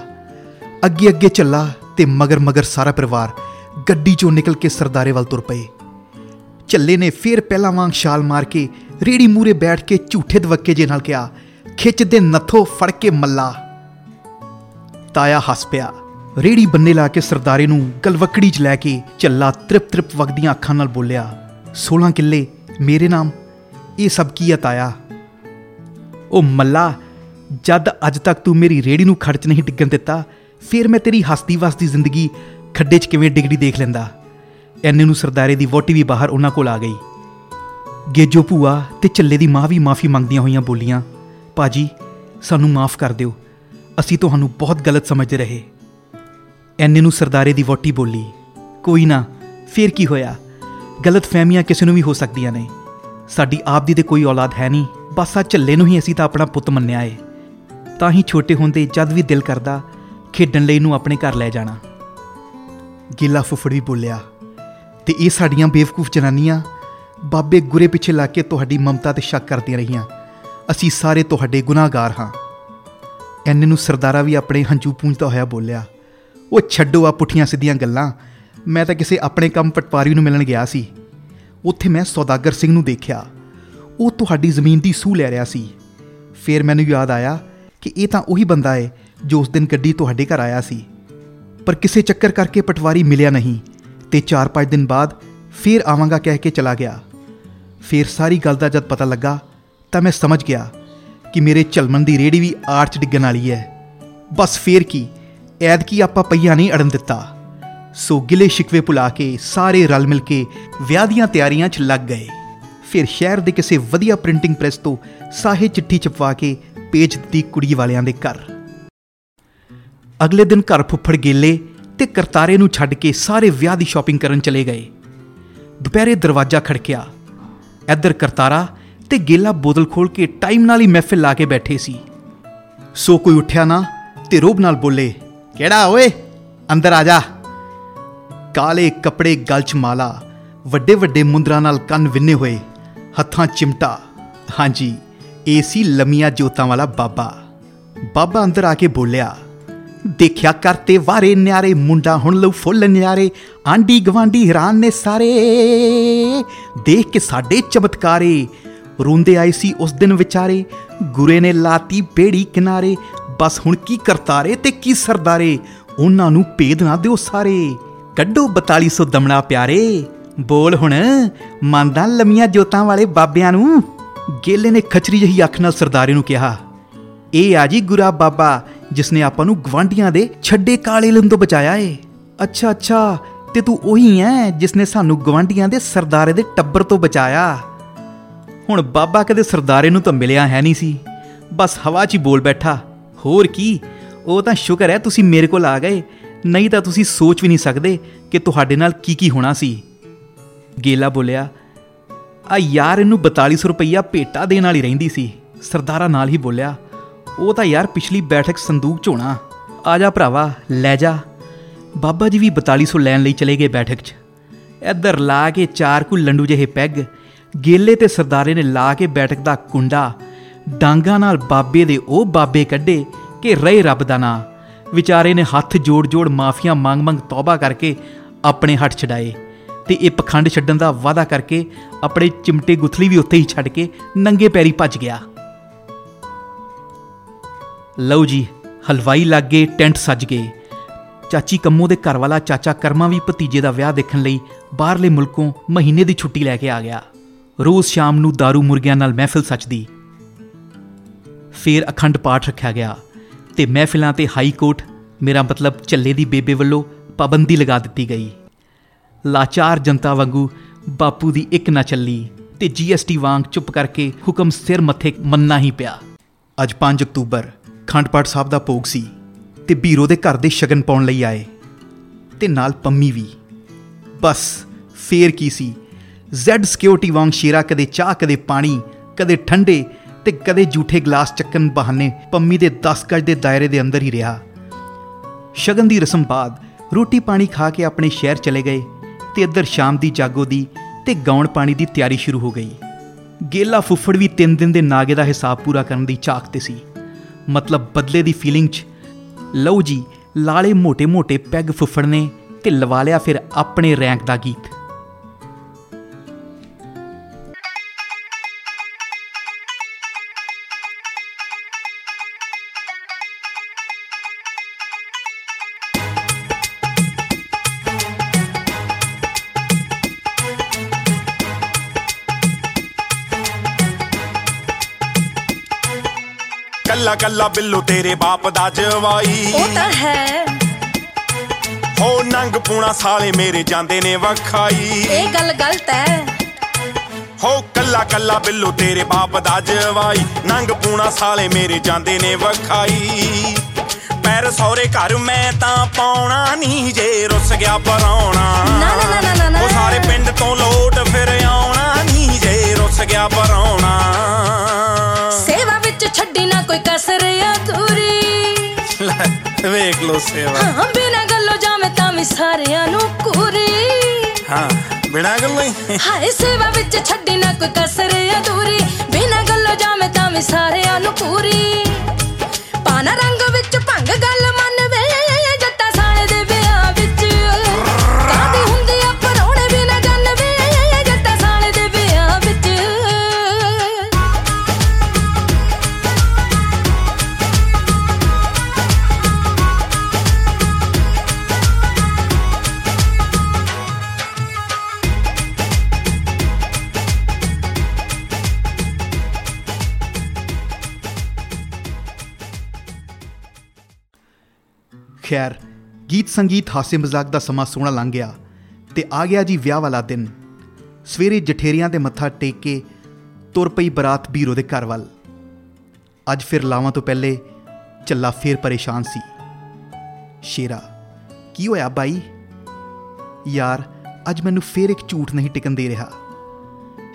ਅੱਗੇ ਅੱਗੇ ਚੱਲਾ ਤੇ ਮਗਰ ਮਗਰ ਸਾਰਾ ਪਰਿਵਾਰ ਗੱਡੀ ਚੋਂ ਨਿਕਲ ਕੇ ਸਰਦਾਰੇ ਵੱਲ ਤੁਰ ਪਏ। ਝੱਲੇ ਨੇ ਫੇਰ ਪਹਿਲਾਂ ਵਾਂਗ ਛਾਲ ਮਾਰ ਕੇ ਰੇੜੀ ਮੂਰੇ ਬੈਠ ਕੇ ਝੂਠੇ ਦਵੱਕੇ ਜੇ ਨਾਲ ਕਿਹਾ, ਖਿੱਚ ਦੇ ਨੱਥੋ, ਫੜ ਕੇ ਮੱਲਾ। ਤਾਇਆ ਹੱਸ ਪਿਆ। ਰੇੜੀ ਬੰਨੇ ਲਾ ਕੇ ਸਰਦਾਰੇ ਨੂੰ ਗਲਵਕੜੀ 'ਚ ਲੈ ਕੇ ਝੱਲਾ ਤ੍ਰਿਪ ਤ੍ਰਿਪ ਵਗਦੀਆਂ ਅੱਖਾਂ ਨਾਲ ਬੋਲਿਆ 16 ਕਿੱਲੇ, ਮੇਰੇ ਨਾਮ, ਇਹ ਸਭ ਕੀ ਆ ਤਾਇਆ? ਉਹ ਮੱਲਾ, ਜਦ ਅੱਜ ਤੱਕ ਤੂੰ ਮੇਰੀ ਰੇੜੀ ਨੂੰ ਖੜਚ ਨਹੀਂ ਡਿੱਗਣ ਦਿੱਤਾ, ਫਿਰ ਮੈਂ ਤੇਰੀ ਹਸਤੀ ਵਸਦੀ ਜ਼ਿੰਦਗੀ ਖੱਡੇ 'ਚ ਕਿਵੇਂ ਡਿੱਗਦੀ ਦੇਖ ਲੈਂਦਾ? ਐਨੇ ਨੂੰ ਸਰਦਾਰੇ ਦੀ ਵੋਟੀ ਵੀ ਬਾਹਰ ਉਹਨਾਂ ਕੋਲ ਆ ਗਈ। ਗੇਜੋ ਭੂਆ ਤੇ ਚੱਲੇ ਦੀ ਮਾਂ ਵੀ ਮਾਫੀ ਮੰਗਦੀਆਂ ਹੋਈਆਂ ਬੋਲੀਆਂ ਪਾਜੀ ਸਾਨੂੰ ਮਾਫ ਕਰ ਦਿਓ, ਅਸੀਂ ਤੁਹਾਨੂੰ ਬਹੁਤ ਗਲਤ ਸਮਝਦੇ ਰਹੇ। ਐਨੇ ਨੂੰ ਸਰਦਾਰੇ ਦੀ ਵੋਟੀ ਬੋਲੀ, ਕੋਈ ਨਾ, ਫੇਰ ਕੀ ਹੋਇਆ? ਗਲਤ ਫਹਿਮੀਆਂ ਕਿਸੇ ਨੂੰ ਵੀ ਹੋ ਸਕਦੀਆਂ ਨੇ। ਸਾਡੀ ਆਪ ਦੀ ਤੇ ਕੋਈ ਔਲਾਦ ਹੈ ਨਹੀਂ। ਬਸ ਆ ਝੱਲੇ ਨੂੰ ਹੀ ਅਸੀਂ ਤਾਂ ਆਪਣਾ ਪੁੱਤ ਮੰਨਿਆ ਏ। ਤਾਂ ਹੀ ਛੋਟੇ ਹੁੰਦੇ ਜਦ ਵੀ ਦਿਲ ਕਰਦਾ ਖੇਡਣ ਲਈ ਨੂੰ ਆਪਣੇ ਘਰ ਲੈ ਜਾਣਾ। ਗਿੱਲਾ ਫੁੱਫੜ ਵੀ ਬੋਲਿਆ, ਤੇ ਇਹ ਸਾਡੀਆਂ ਬੇਵਕੂਫ ਜਨਾਨੀਆਂ ਬਾਬੇ ਗੁਰੇ ਪਿੱਛੇ ਲੱਗ ਕੇ ਤੁਹਾਡੀ ਮਮਤਾ ਤੇ ਸ਼ੱਕ ਕਰਦੀਆਂ ਰਹੀਆਂ। ਅਸੀਂ ਸਾਰੇ ਤੁਹਾਡੇ ਗੁਨਾਹਗਾਰ ਹਾਂ। ਐਨੇ ਨੂੰ ਸਰਦਾਰਾ ਵੀ ਆਪਣੇ ਹੰਝੂ ਪੂੰਝਦਾ ਹੋਇਆ ਬੋਲਿਆ, ਉਹ ਛੱਡੋ ਆ ਪੁੱਠੀਆਂ ਸਿੱਧੀਆਂ ਗੱਲਾਂ। ਮੈਂ ਤਾਂ ਕਿਸੇ ਆਪਣੇ ਕੰਮ ਪਟਵਾਰੀ ਨੂੰ ਮਿਲਣ ਗਿਆ ਸੀ। ਉੱਥੇ ਮੈਂ ਸੌਦਾਗਰ ਸਿੰਘ ਨੂੰ ਦੇਖਿਆ। ਉਹ ਤੁਹਾਡੀ ਜ਼ਮੀਨ ਦੀ ਸੂਹ ਲੈ ਰਿਹਾ ਸੀ। ਫਿਰ ਮੈਨੂੰ ਯਾਦ ਆਇਆ ਕਿ ਇਹ ਤਾਂ ਉਹੀ ਬੰਦਾ ਹੈ ਜੋ ਉਸ ਦਿਨ ਗੱਡੀ ਤੁਹਾਡੇ ਘਰ ਆਇਆ ਸੀ। ਪਰ ਕਿਸੇ ਚੱਕਰ ਕਰਕੇ ਪਟਵਾਰੀ ਮਿਲਿਆ ਨਹੀਂ ਤੇ 4-5 ਦਿਨ ਬਾਅਦ ਫੇਰ ਆਵਾਂਗਾ ਕਹਿ ਕੇ ਚਲਾ ਗਿਆ। ਫੇਰ ਸਾਰੀ ਗੱਲ ਦਾ ਜਦ ਪਤਾ ਲੱਗਾ ਤਾਂ ਮੈਂ ਸਮਝ ਗਿਆ ਕਿ ਮੇਰੇ ਝਲਮਣ ਦੀ ਰੇੜੀ ਵੀ ਆਰਚ ਡਿੱਗਣ ਵਾਲੀ ਹੈ ਬਸ ਫੇਰ ਕੀ? ਐਦਕੀ ਆਪਾਂ ਪਈਆ ਨਹੀਂ ਅੜਨ ਦਿੱਤਾ। ਸੋ ਗਿਲੇ ਸ਼ਿਕਵੇ ਭੁਲਾ ਕੇ ਸਾਰੇ ਰਲ ਮਿਲ ਕੇ ਵਿਆਹ ਦੀਆਂ ਤਿਆਰੀਆਂ 'ਚ ਲੱਗ ਗਏ। ਫਿਰ ਸ਼ਹਿਰ ਦੇ ਕਿਸੇ ਵਧੀਆ ਪ੍ਰਿੰਟਿੰਗ ਪ੍ਰੈਸ ਤੋਂ ਸਾਹੇ ਚਿੱਠੀ ਛਪਵਾ ਕੇ ਭੇਜ ਦਿੱਤੀ ਕੁੜੀ ਵਾਲਿਆਂ ਦੇ ਘਰ। ਅਗਲੇ ਦਿਨ ਘਰ ਫੁੱਫੜ ਗੇਲੇ ਤੇ ਕਰਤਾਰੇ ਨੂੰ ਛੱਡ ਕੇ ਸਾਰੇ ਵਿਆਹ ਦੀ ਸ਼ਾਪਿੰਗ ਕਰਨ ਚਲੇ ਗਏ। ਦੁਪਹਿਰੇ ਦਰਵਾਜ਼ਾ ਖੜਕਿਆ। ਇੱਧਰ ਕਰਤਾਰਾ ਤੇ ਗੇਲਾ ਬੋਤਲ ਖੋਲ ਕੇ ਟਾਈਮ ਨਾਲ ਹੀ ਮਹਿਫਿਲ ਲਾ ਕੇ ਬੈਠੇ ਸੀ। ਸੋ ਕੋਈ ਉੱਠਿਆ ਨਾ ਤੇ ਰੋਬ ਨਾਲ ਬੋਲੇ, ਕਿਹੜਾ ਓਏ? ਅੰਦਰ ਆ ਜਾ। ਕਾਲੇ ਕੱਪੜੇ ਗਲ 'ਚ ਮਾਲਾ, ਵੱਡੇ ਵੱਡੇ ਮੁੰਦਰਾਂ ਨਾਲ ਕੰਨ ਵਿੰਨੇ ਹੋਏ, ਹੱਥਾਂ ਚਿਮਟਾ। ਹਾਂਜੀ ਇਹ ਸੀ ਲੰਮੀਆਂ ਜੋਤਾਂ ਵਾਲਾ ਬਾਬਾ। ਬਾਬਾ ਅੰਦਰ ਆ ਕੇ ਬੋਲਿਆ, ਦੇਖਿਆ ਕਰਤੇ ਵਾਰੇ ਨਿਆਰੇ, ਮੁੰਡਾ ਹੁਣ ਲਊ ਫੁੱਲ ਨਿਆਰੇ ਆਂਡੀ ਗਵਾਂਡੀ ਹੈਰਾਨ ਨੇ ਸਾਰੇ। ਦੇਖ ਕੇ ਸਾਡੇ ਚਮਤਕਾਰੇ, ਰੋਂਦੇ ਆਏ ਸੀ ਉਸ ਦਿਨ ਵਿਚਾਰੇ, ਗੁਰੇ ਨੇ ਲਾਤੀ ਬੇੜੀ ਕਿਨਾਰੇ, ਬਸ ਹੁਣ ਕੀ ਕਰਤਾਰੇ ਤੇ ਕੀ ਸਰਦਾਰੇ, ਉਹਨਾਂ ਨੂੰ ਭੇਦ ਨਾ ਦਿਓ ਸਾਰੇ। ਕੱਢੋ 4200 ਦਮਣਾ ਪਿਆਰੇ। ਬੋਲ ਹੁਣ, ਮੰਨਦਾ ਲੰਮੀਆਂ ਜੋਤਾਂ ਵਾਲੇ ਬਾਬਿਆਂ ਨੂੰ? ਗੇਲੇ ਨੇ ਖਚਰੀ ਜਹੀ ਅੱਖ ਨਾਲ ਸਰਦਾਰੇ ਨੂੰ ਕਿਹਾ, ਇਹ ਆ ਜੀ ਗੁਰਾ ਬਾਬਾ ਜਿਸ ਨੇ ਆਪਾਂ ਨੂੰ ਗਵਾਂਡੀਆਂ ਦੇ ਛੱਡੇ ਕਾਲੇ ਲੰਦੋਂ ਬਚਾਇਆ ਏ। ਅੱਛਾ ਅੱਛਾ, ਤੇ ਤੂੰ ਉਹੀ ਐ ਜਿਸ ਨੇ ਸਾਨੂੰ ਗਵਾਂਡੀਆਂ ਦੇ ਸਰਦਾਰੇ ਦੇ ਟੱਬਰ ਤੋਂ ਬਚਾਇਆ। ਹੁਣ ਬਾਬਾ ਕਦੇ ਸਰਦਾਰੇ ਨੂੰ ਤਾਂ ਮਿਲਿਆ ਹੈ ਨਹੀਂ ਸੀ। ਬਸ ਹਵਾ 'ਚ ਹੀ ਬੋਲ ਬੈਠਾ, ਹੋਰ ਕੀ, ਉਹ ਤਾਂ ਸ਼ੁਕਰ ਹੈ ਤੁਸੀਂ ਮੇਰੇ ਕੋਲ ਆ ਗਏ। ਨਹੀਂ ਤਾਂ ਤੁਸੀਂ ਸੋਚ ਵੀ ਨਹੀਂ ਸਕਦੇ ਕਿ ਤੁਹਾਡੇ ਨਾਲ ਕੀ ਕੀ ਹੋਣਾ ਸੀ। ਗੇਲਾ ਬੋਲਿਆ, ਆ ਯਾਰ ਇਹਨੂੰ 4200 ਰੁਪਈਆ ਭੇਟਾ ਦੇਣ ਵਾਲੀ ਰਹਿੰਦੀ ਸੀ। ਸਰਦਾਰਾ ਨਾਲ ਹੀ ਬੋਲਿਆ, ਉਹ ਤਾਂ ਯਾਰ ਪਿਛਲੀ ਬੈਠਕ ਸੰਦੂਕ 'ਚ ਹੋਣਾ। ਆ ਜਾ ਭਰਾਵਾ, ਲੈ ਜਾ। ਬਾਬਾ ਜੀ ਵੀ 4200 ਲੈਣ ਲਈ ਚਲੇ ਗਏ ਬੈਠਕ 'ਚ। ਇੱਧਰ ਲਾ ਕੇ ਚਾਰ ਕੁ ਲੰਡੂ ਜਿਹੇ ਪੈਗ, ਗੇਲੇ ਤੇ ਸਰਦਾਰੇ ਨੇ ਲਾ ਕੇ ਬੈਠਕ ਦਾ ਕੁੰਡਾ, ਡਾਂਗਾ ਨਾਲ ਬਾਬੇ ਦੇ ਉਹ ਬਾਬੇ ਕੱਢੇ ਕਿ ਰਹੇ ਰੱਬ ਦਾ ਨਾਂ। ਵਿਚਾਰੇ ਨੇ ਹੱਥ ਜੋੜ-ਜੋੜ ਮਾਫੀਆਂ ਮੰਗ-ਮੰਗ ਤੌਬਾ ਕਰਕੇ ਆਪਣੇ ਹੱਥ ਛਡਾਏ ਤੇ ਇਹ ਪਖੰਡ ਛੱਡਣ ਦਾ ਵਾਅਦਾ ਕਰਕੇ ਆਪਣੇ ਚਿਮਟੇ ਗੁਥਲੀ ਵੀ ਉੱਥੇ ਹੀ ਛੱਡ ਕੇ ਨੰਗੇ ਪੈਰੀ ਭੱਜ ਗਿਆ। ਲਓ ਜੀ, ਹਲਵਾਈ ਲੱਗ ਗਏ ਟੈਂਟ ਸੱਜ ਗਏ। ਚਾਚੀ ਕੰਮੋ ਦੇ ਘਰ ਵਾਲਾ ਚਾਚਾ ਕਰਮਾ ਵੀ ਭਤੀਜੇ ਦਾ ਵਿਆਹ ਦੇਖਣ ਲਈ ਬਾਹਰਲੇ ਮੁਲਕੋਂ ਮਹੀਨੇ ਦੀ ਛੁੱਟੀ ਲੈ ਕੇ ਆ ਗਿਆ। ਰੋਜ਼ ਸ਼ਾਮ ਨੂੰ दारू ਮੁਰਗਿਆਂ ਨਾਲ ਮਹਿਫਿਲ ਸੱਜਦੀ। ਫੇਰ ਅਖੰਡ ਪਾਠ ਰੱਖਿਆ ਗਿਆ। ਤੇ ਮਹਿਫਿਲਾਂ ਤੇ ਹਾਈ ਕੋਰਟ ਮੇਰਾ ਮਤਲਬ ਝੱਲੇ ਦੀ ਬੇਬੇ ਵੱਲੋਂ ਪਾਬੰਦੀ ਲਗਾ ਦਿੱਤੀ ਗਈ। ਲਾਚਾਰ ਜਨਤਾ ਵਾਂਗੂ ਬਾਪੂ ਦੀ ਇੱਕ ਨਾ ਚੱਲੀ ਤੇ ਜੀਐਸਟੀ ਵਾਂਗ ਚੁੱਪ ਕਰਕੇ ਹੁਕਮ ਸਿਰ ਮੱਥੇ ਮੰਨਣਾ ਹੀ ਪਿਆ। ਅੱਜ 5 ਅਕਤੂਬਰ ਖੰਡ ਪਾਠ ਸਾਹਿਬ ਦਾ ਭੋਗ ਸੀ ਤੇ ਬੀਰੋ ਦੇ ਘਰ ਦੇ ਸ਼ਗਨ ਪਾਉਣ ਲਈ ਆਏ ਤੇ ਨਾਲ ਪੰਮੀ ਵੀ। ਬਸ, ਫੇਰ ਕੀ ਸੀ? ਜ਼ੈਡ ਸਿਕਿਉਰਿਟੀ ਵਾਂਗ ਸ਼ੇਰਾ ਕਦੇ ਚਾਹ, ਕਦੇ ਪਾਣੀ, ਕਦੇ ਠੰਡੇ ਤੇ ਕਦੇ ਝੂਠੇ ਗਲਾਸ ਚੱਕਣ ਬਹਾਨੇ ਪੰਮੀ ਦੇ 10 ਗਜ ਦੇ ਦਾਇਰੇ ਦੇ ਅੰਦਰ ਹੀ ਰਿਹਾ। ਸ਼ਗਨ ਦੀ ਰਸਮ ਬਾਅਦ ਰੋਟੀ ਪਾਣੀ ਖਾ ਕੇ ਆਪਣੇ ਸ਼ਹਿਰ ਚਲੇ ਗਏ ਤੇ ਇੱਧਰ ਸ਼ਾਮ ਦੀ ਜਾਗੋ ਦੀ ਤੇ ਗਾਉਣ ਪਾਣੀ ਦੀ ਤਿਆਰੀ ਸ਼ੁਰੂ ਹੋ ਗਈ। ਗੇਲਾ ਫੁੱਫੜ ਵੀ 3 ਦਿਨ ਦੇ ਨਾਗੇ ਦਾ ਹਿਸਾਬ ਪੂਰਾ ਕਰਨ ਦੀ ਚਾਹਤ ਤੇ ਸੀ। ਮਤਲਬ ਬਦਲੇ ਦੀ ਫੀਲਿੰਗ 'ਚ, ਲਓ ਜੀ, ਲਾਲੇ ਮੋٹے ਮੋٹے ਪੈਗ ਫੁੱਫੜ ਨੇ ਤੇ ਲਵਾ ਲਿਆ ਫਿਰ ਆਪਣੇ ਰੈਂਕ ਦਾ ਗੀਤ। ਕੱਲਾ ਬਿੱਲੂ ਤੇਰੇ ਬਾਪ ਦਾ ਜਵਾਈ। ਉਹ ਤਾਂ ਹੈ। ਹੋ ਨੰਗ ਪੂਣਾ ਸਾਲੇ ਮੇਰੇ ਜਾਂਦੇ ਨੇ ਵਖਾਈ। ਇਹ ਗੱਲ ਗਲਤ ਹੈ। ਹੋ ਕੱਲਾ ਕੱਲਾ ਬਿੱਲੂ ਤੇਰੇ ਬਾਪ ਦਾ ਜਵਾਈ। ਨੰਗ ਪੂਣਾ ਸਾਲੇ ਮੇਰੇ ਜਾਂਦੇ ਨੇ ਵਖਾਈ। ਪੈਰ ਸੌਰੇ ਘਰ ਮੈਂ ਤਾਂ ਪਾਉਣਾ ਨਹੀਂ ਜੇ ਰੁੱਸ ਗਿਆ ਪਰਾਉਣਾ ਨਾ, ਨਾ, ਨਾ, ਨਾ। ਉਹ ਸਾਰੇ ਪਿੰਡ ਤੋਂ ਲੋਟ ਫਿਰ ਆਉਣਾ ਨਹੀਂ ਜੇ ਰੁੱਸ ਗਿਆ ਪਰਾਉਣਾ ਕੋਈ ਕਸਰ ਅਧੂਰੀ ਲੈ, ਵੇਖ ਲੋ ਸੇਵਾ। ਹਾਂ ਬਿਨਾਂ ਗੱਲੋਂ ਜਾਵੇਂ ਤਾਂ ਵੀ ਸਾਰਿਆਂ ਨੂੰ ਕੂਰੀ ਹਾਂ ਬਿਨਾਂ ਗੱਲੋਂ ਹੀ। ਹਾਏ ਸੇਵਾ ਵਿੱਚ ਛੱਡੀ ਨਾ ਕੋਈ ਕਸਰ ਅਧੂਰੀ ਬਿਨਾਂ ਗੱਲੋਂ ਜਾਵੇਂ ਤਾਂ ਵੀ ਸਾਰਿਆਂ ਨੂੰ ਪੂਰੀ ਪਾਣਾ ਰੰਗ ਵਿੱਚ ਭੰਗ ਗੱਲ ਖੈਰ, ਗੀਤ ਸੰਗੀਤ ਹਾਸੇ ਮਜ਼ਾਕ ਦਾ ਸਮਾਂ ਸੋਹਣਾ ਲੰਘ ਗਿਆ ਤੇ ਆ ਗਿਆ ਜੀ ਵਿਆਹ ਵਾਲਾ ਦਿਨ। ਸਵੇਰੇ ਜਠੇਰਿਆਂ ਦੇ ਮੱਥਾ ਟੇਕ ਕੇ ਤੁਰ ਪਈ ਬਰਾਤ ਬੀਰੋ ਦੇ ਘਰ ਵੱਲ। ਅੱਜ ਫਿਰ ਲਾਵਾਂ ਤੋਂ ਪਹਿਲੇ ਚੱਲਾ ਫੇਰ ਪਰੇਸ਼ਾਨ ਸੀ। ਸ਼ੇਰਾ, ਕੀ ਹੋਇਆ ਬਾਈ? ਯਾਰ, ਅੱਜ ਮੈਨੂੰ ਫੇਰ ਇੱਕ ਝੂਠ ਨਹੀਂ ਟਿਕਣ ਦੇ ਰਿਹਾ।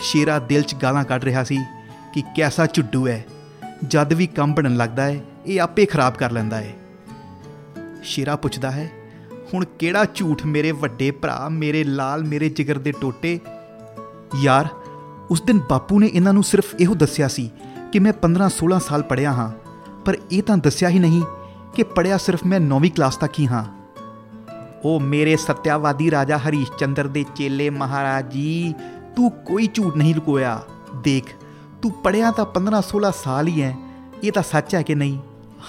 ਸ਼ੇਰਾ ਦਿਲ 'ਚ ਗਾਲਾਂ ਕੱਢ ਰਿਹਾ ਸੀ ਕਿ ਕੈਸਾ ਝੁੱਡੂ ਹੈ ਜਦ ਵੀ ਕੰਮ ਬਣਨ ਲੱਗਦਾ ਹੈ ਇਹ ਆਪੇ ਖਰਾਬ ਕਰ ਲੈਂਦਾ ਹੈ ਸ਼ੇਰਾ ਪੁੱਛਦਾ ਹੈ, ਹੁਣ ਕਿਹੜਾ ਝੂਠ ਮੇਰੇ ਵੱਡੇ ਭਰਾ, ਮੇਰੇ ਲਾਲ, ਮੇਰੇ ਜਿਗਰ ਦੇ ਟੋਟੇ? ਯਾਰ, ਉਸ ਦਿਨ ਬਾਪੂ ਨੇ ਇਹਨਾਂ ਨੂੰ ਸਿਰਫ ਇਹੋ ਦੱਸਿਆ ਸੀ ਕਿ ਮੈਂ 15-16 ਸਾਲ ਪੜਿਆ ਹਾਂ, ਪਰ ਇਹ ਤਾਂ ਦੱਸਿਆ ਹੀ ਨਹੀਂ ਕਿ ਪੜਿਆ ਸਿਰਫ ਮੈਂ 9ਵੀਂ ਕਲਾਸ ਤੱਕ ਹੀ ਹਾਂ। ਉਹ ਮੇਰੇ ਸਤਿਆਵਾਦੀ ਰਾਜਾ ਹਰੀਸ਼ ਚੰਦਰ ਦੇ ਚੇਲੇ ਮਹਾਰਾਜ ਜੀ, ਤੂੰ ਕੋਈ ਝੂਠ ਨਹੀਂ ਲੁਕੋਇਆ। ਦੇਖ, ਤੂੰ ਪੜਿਆ ਤਾਂ 15-16 ਸਾਲ ਹੀ ਹੈ ਇਹ ਤਾਂ ਸੱਚ ਹੈ ਕਿ ਨਹੀਂ?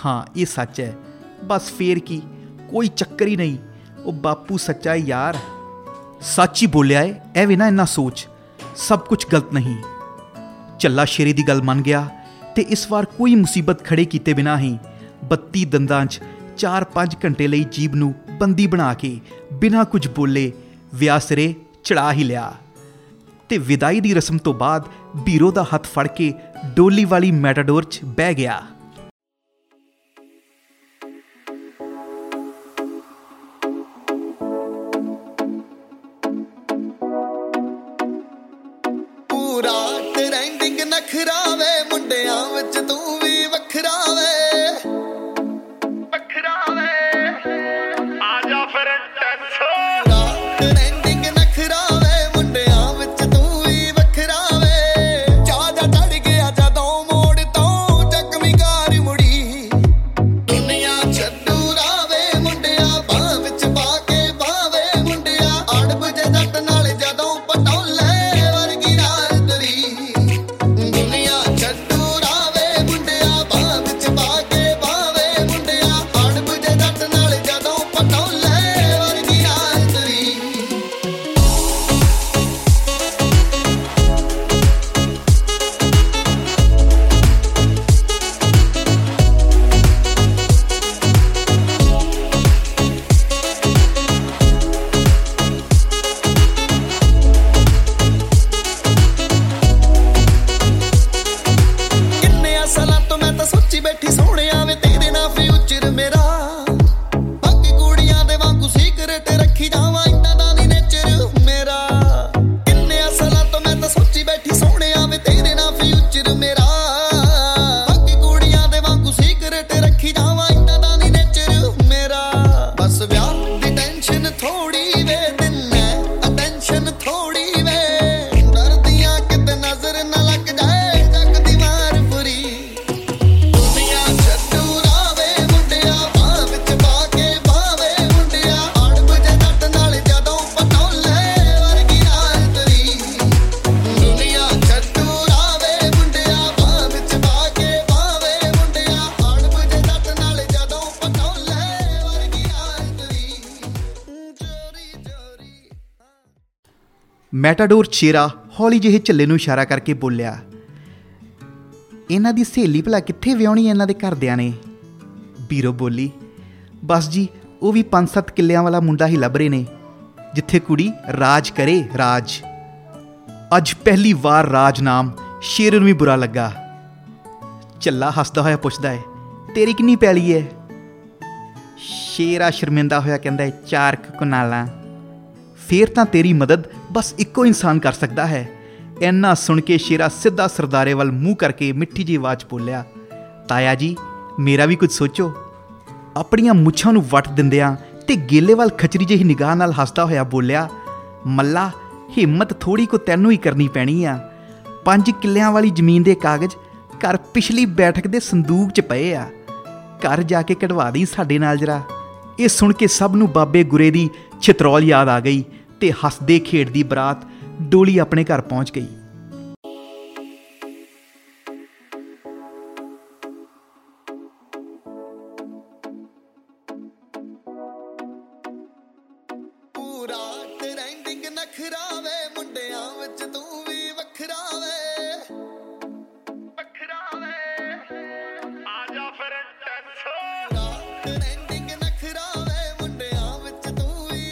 ਹਾਂ, ਇਹ ਸੱਚ ਹੈ। ਬਸ ਫੇਰ ਕੀ? ਕੋਈ ਚੱਕਰ ਹੀ ਨਹੀਂ। ਉਹ ਬਾਪੂ ਸੱਚਾ ਹੈ ਯਾਰ। ਸੱਚ ਹੀ ਬੋਲਿਆ ਏ, ਐਵੇਂ ਨਾ ਇੰਨਾ ਸੋਚ। ਸਭ ਕੁਝ ਗਲਤ ਨਹੀਂ। ਚੱਲਾ ਸ਼ੇਰੇ ਦੀ ਗੱਲ ਮੰਨ ਗਿਆ ਤੇ ਇਸ ਵਾਰ ਕੋਈ ਮੁਸੀਬਤ ਖੜੇ ਕੀਤੇ ਬਿਨਾ ਹੀ 32 ਦੰਦਾਂ 'ਚ 4-5 ਘੰਟੇ ਲਈ ਜੀਬ ਨੂੰ ਬੰਦੀ ਬਣਾ ਕੇ ਬਿਨਾ ਕੁਝ ਬੋਲੇ ਵਿਆਹ ਸਿਰੇ ਚੜਾ ਹੀ ਲਿਆ। ਤੇ ਵਿਦਾਈ ਦੀ ਰਸਮ ਤੋਂ ਬਾਅਦ ਬੀਰੋ ਦਾ ਹੱਥ ਫੜ ਕੇ ਡੋਲੀ ਵਾਲੀ ਮੈਟਾਡੋਰ 'ਚ ਬਹਿ ਗਿਆ। ਮੈਟਾਡੋਰ ਚੇਰਾ ਹੌਲੀ ਜਿਹੇ ਝੱਲੇ ਨੂੰ ਇਸ਼ਾਰਾ ਕਰਕੇ ਬੋਲਿਆ, ਇਹਨਾਂ ਦੀ ਸਹੇਲੀ ਭਲਾ ਕਿੱਥੇ ਵਿਆਹਣੀ ਇਹਨਾਂ ਦੇ ਘਰਦਿਆਂ ਨੇ? ਬੀਰੋ ਬੋਲੀ, ਬਸ ਜੀ, ਉਹ ਵੀ 5-7 ਕਿੱਲਿਆਂ ਵਾਲਾ ਮੁੰਡਾ ਹੀ ਲੱਭ ਰਹੇ ਨੇ, ਜਿੱਥੇ ਕੁੜੀ ਰਾਜ ਕਰੇ, ਰਾਜ। ਅੱਜ ਪਹਿਲੀ ਵਾਰ ਰਾਜ ਨਾਮ ਸ਼ੇਰ ਨੂੰ ਵੀ ਬੁਰਾ ਲੱਗਾ। ਚੱਲਾ ਹੱਸਦਾ ਹੋਇਆ ਪੁੱਛਦਾ ਹੈ, ਤੇਰੀ ਕਿੰਨੀ ਪੈਲੀ ਹੈ ਸ਼ੇਰਾ ਸ਼ਰਮਿੰਦਾ ਹੋਇਆ ਕਹਿੰਦਾ ਹੈ, ਚਾਰ ਕੁ ਕਨਾਲਾਂ। ਫੇਰ ਤਾਂ ਤੇਰੀ ਮਦਦ ਬਸ ਇੱਕੋ ਇਨਸਾਨ ਕਰ ਸਕਦਾ ਹੈ। ਇੰਨਾ ਸੁਣ ਕੇ ਸ਼ੇਰਾ ਸਿੱਧਾ ਸਰਦਾਰੇ ਵੱਲ ਮੂੰਹ ਕਰਕੇ ਮਿੱਠੀ ਜਿਹੀ ਆਵਾਜ਼ ਬੋਲਿਆ, ਤਾਇਆ ਜੀ, ਮੇਰਾ ਵੀ ਕੁਝ ਸੋਚੋ। ਆਪਣੀਆਂ ਮੁੱਛਾਂ ਨੂੰ ਵੱਟ ਦਿੰਦਿਆਂ ਤੇ ਗੇਲੇ ਵੱਲ ਖਚਰੀ ਜਿਹੀ ਨਿਗਾਹ ਨਾਲ ਹੱਸਦਾ ਹੋਇਆ ਬੋਲਿਆ, ਮੱਲਾ, ਹਿੰਮਤ ਥੋੜੀ ਕੋ ਤੈਨੂੰ ਹੀ ਕਰਨੀ ਪੈਣੀ ਆ। ਪੰਜ ਕਿੱਲਿਆਂ ਵਾਲੀ ਜ਼ਮੀਨ ਦੇ ਕਾਗਜ਼ ਘਰ ਪਿਛਲੀ ਬੈਠਕ ਦੇ ਸੰਦੂਕ 'ਚ ਪਏ ਆ। ਘਰ ਜਾ ਕੇ ਕਢਵਾ ਦੀ ਸਾਡੇ ਨਾਲ ਜਰਾ। ਇਹ ਸੁਣ ਕੇ ਸਭ ਨੂੰ ਬਾਬੇ ਗੁਰੇ ਦੀ ਛਿਤਰੌਲ ਯਾਦ ਆ ਗਈ। ਤੇ ਹੱਸਦੇ ਖੇਡਦੀ ਬਰਾਤ ਡੋਲੀ ਆਪਣੇ ਘਰ ਪਹੁੰਚ ਗਈ।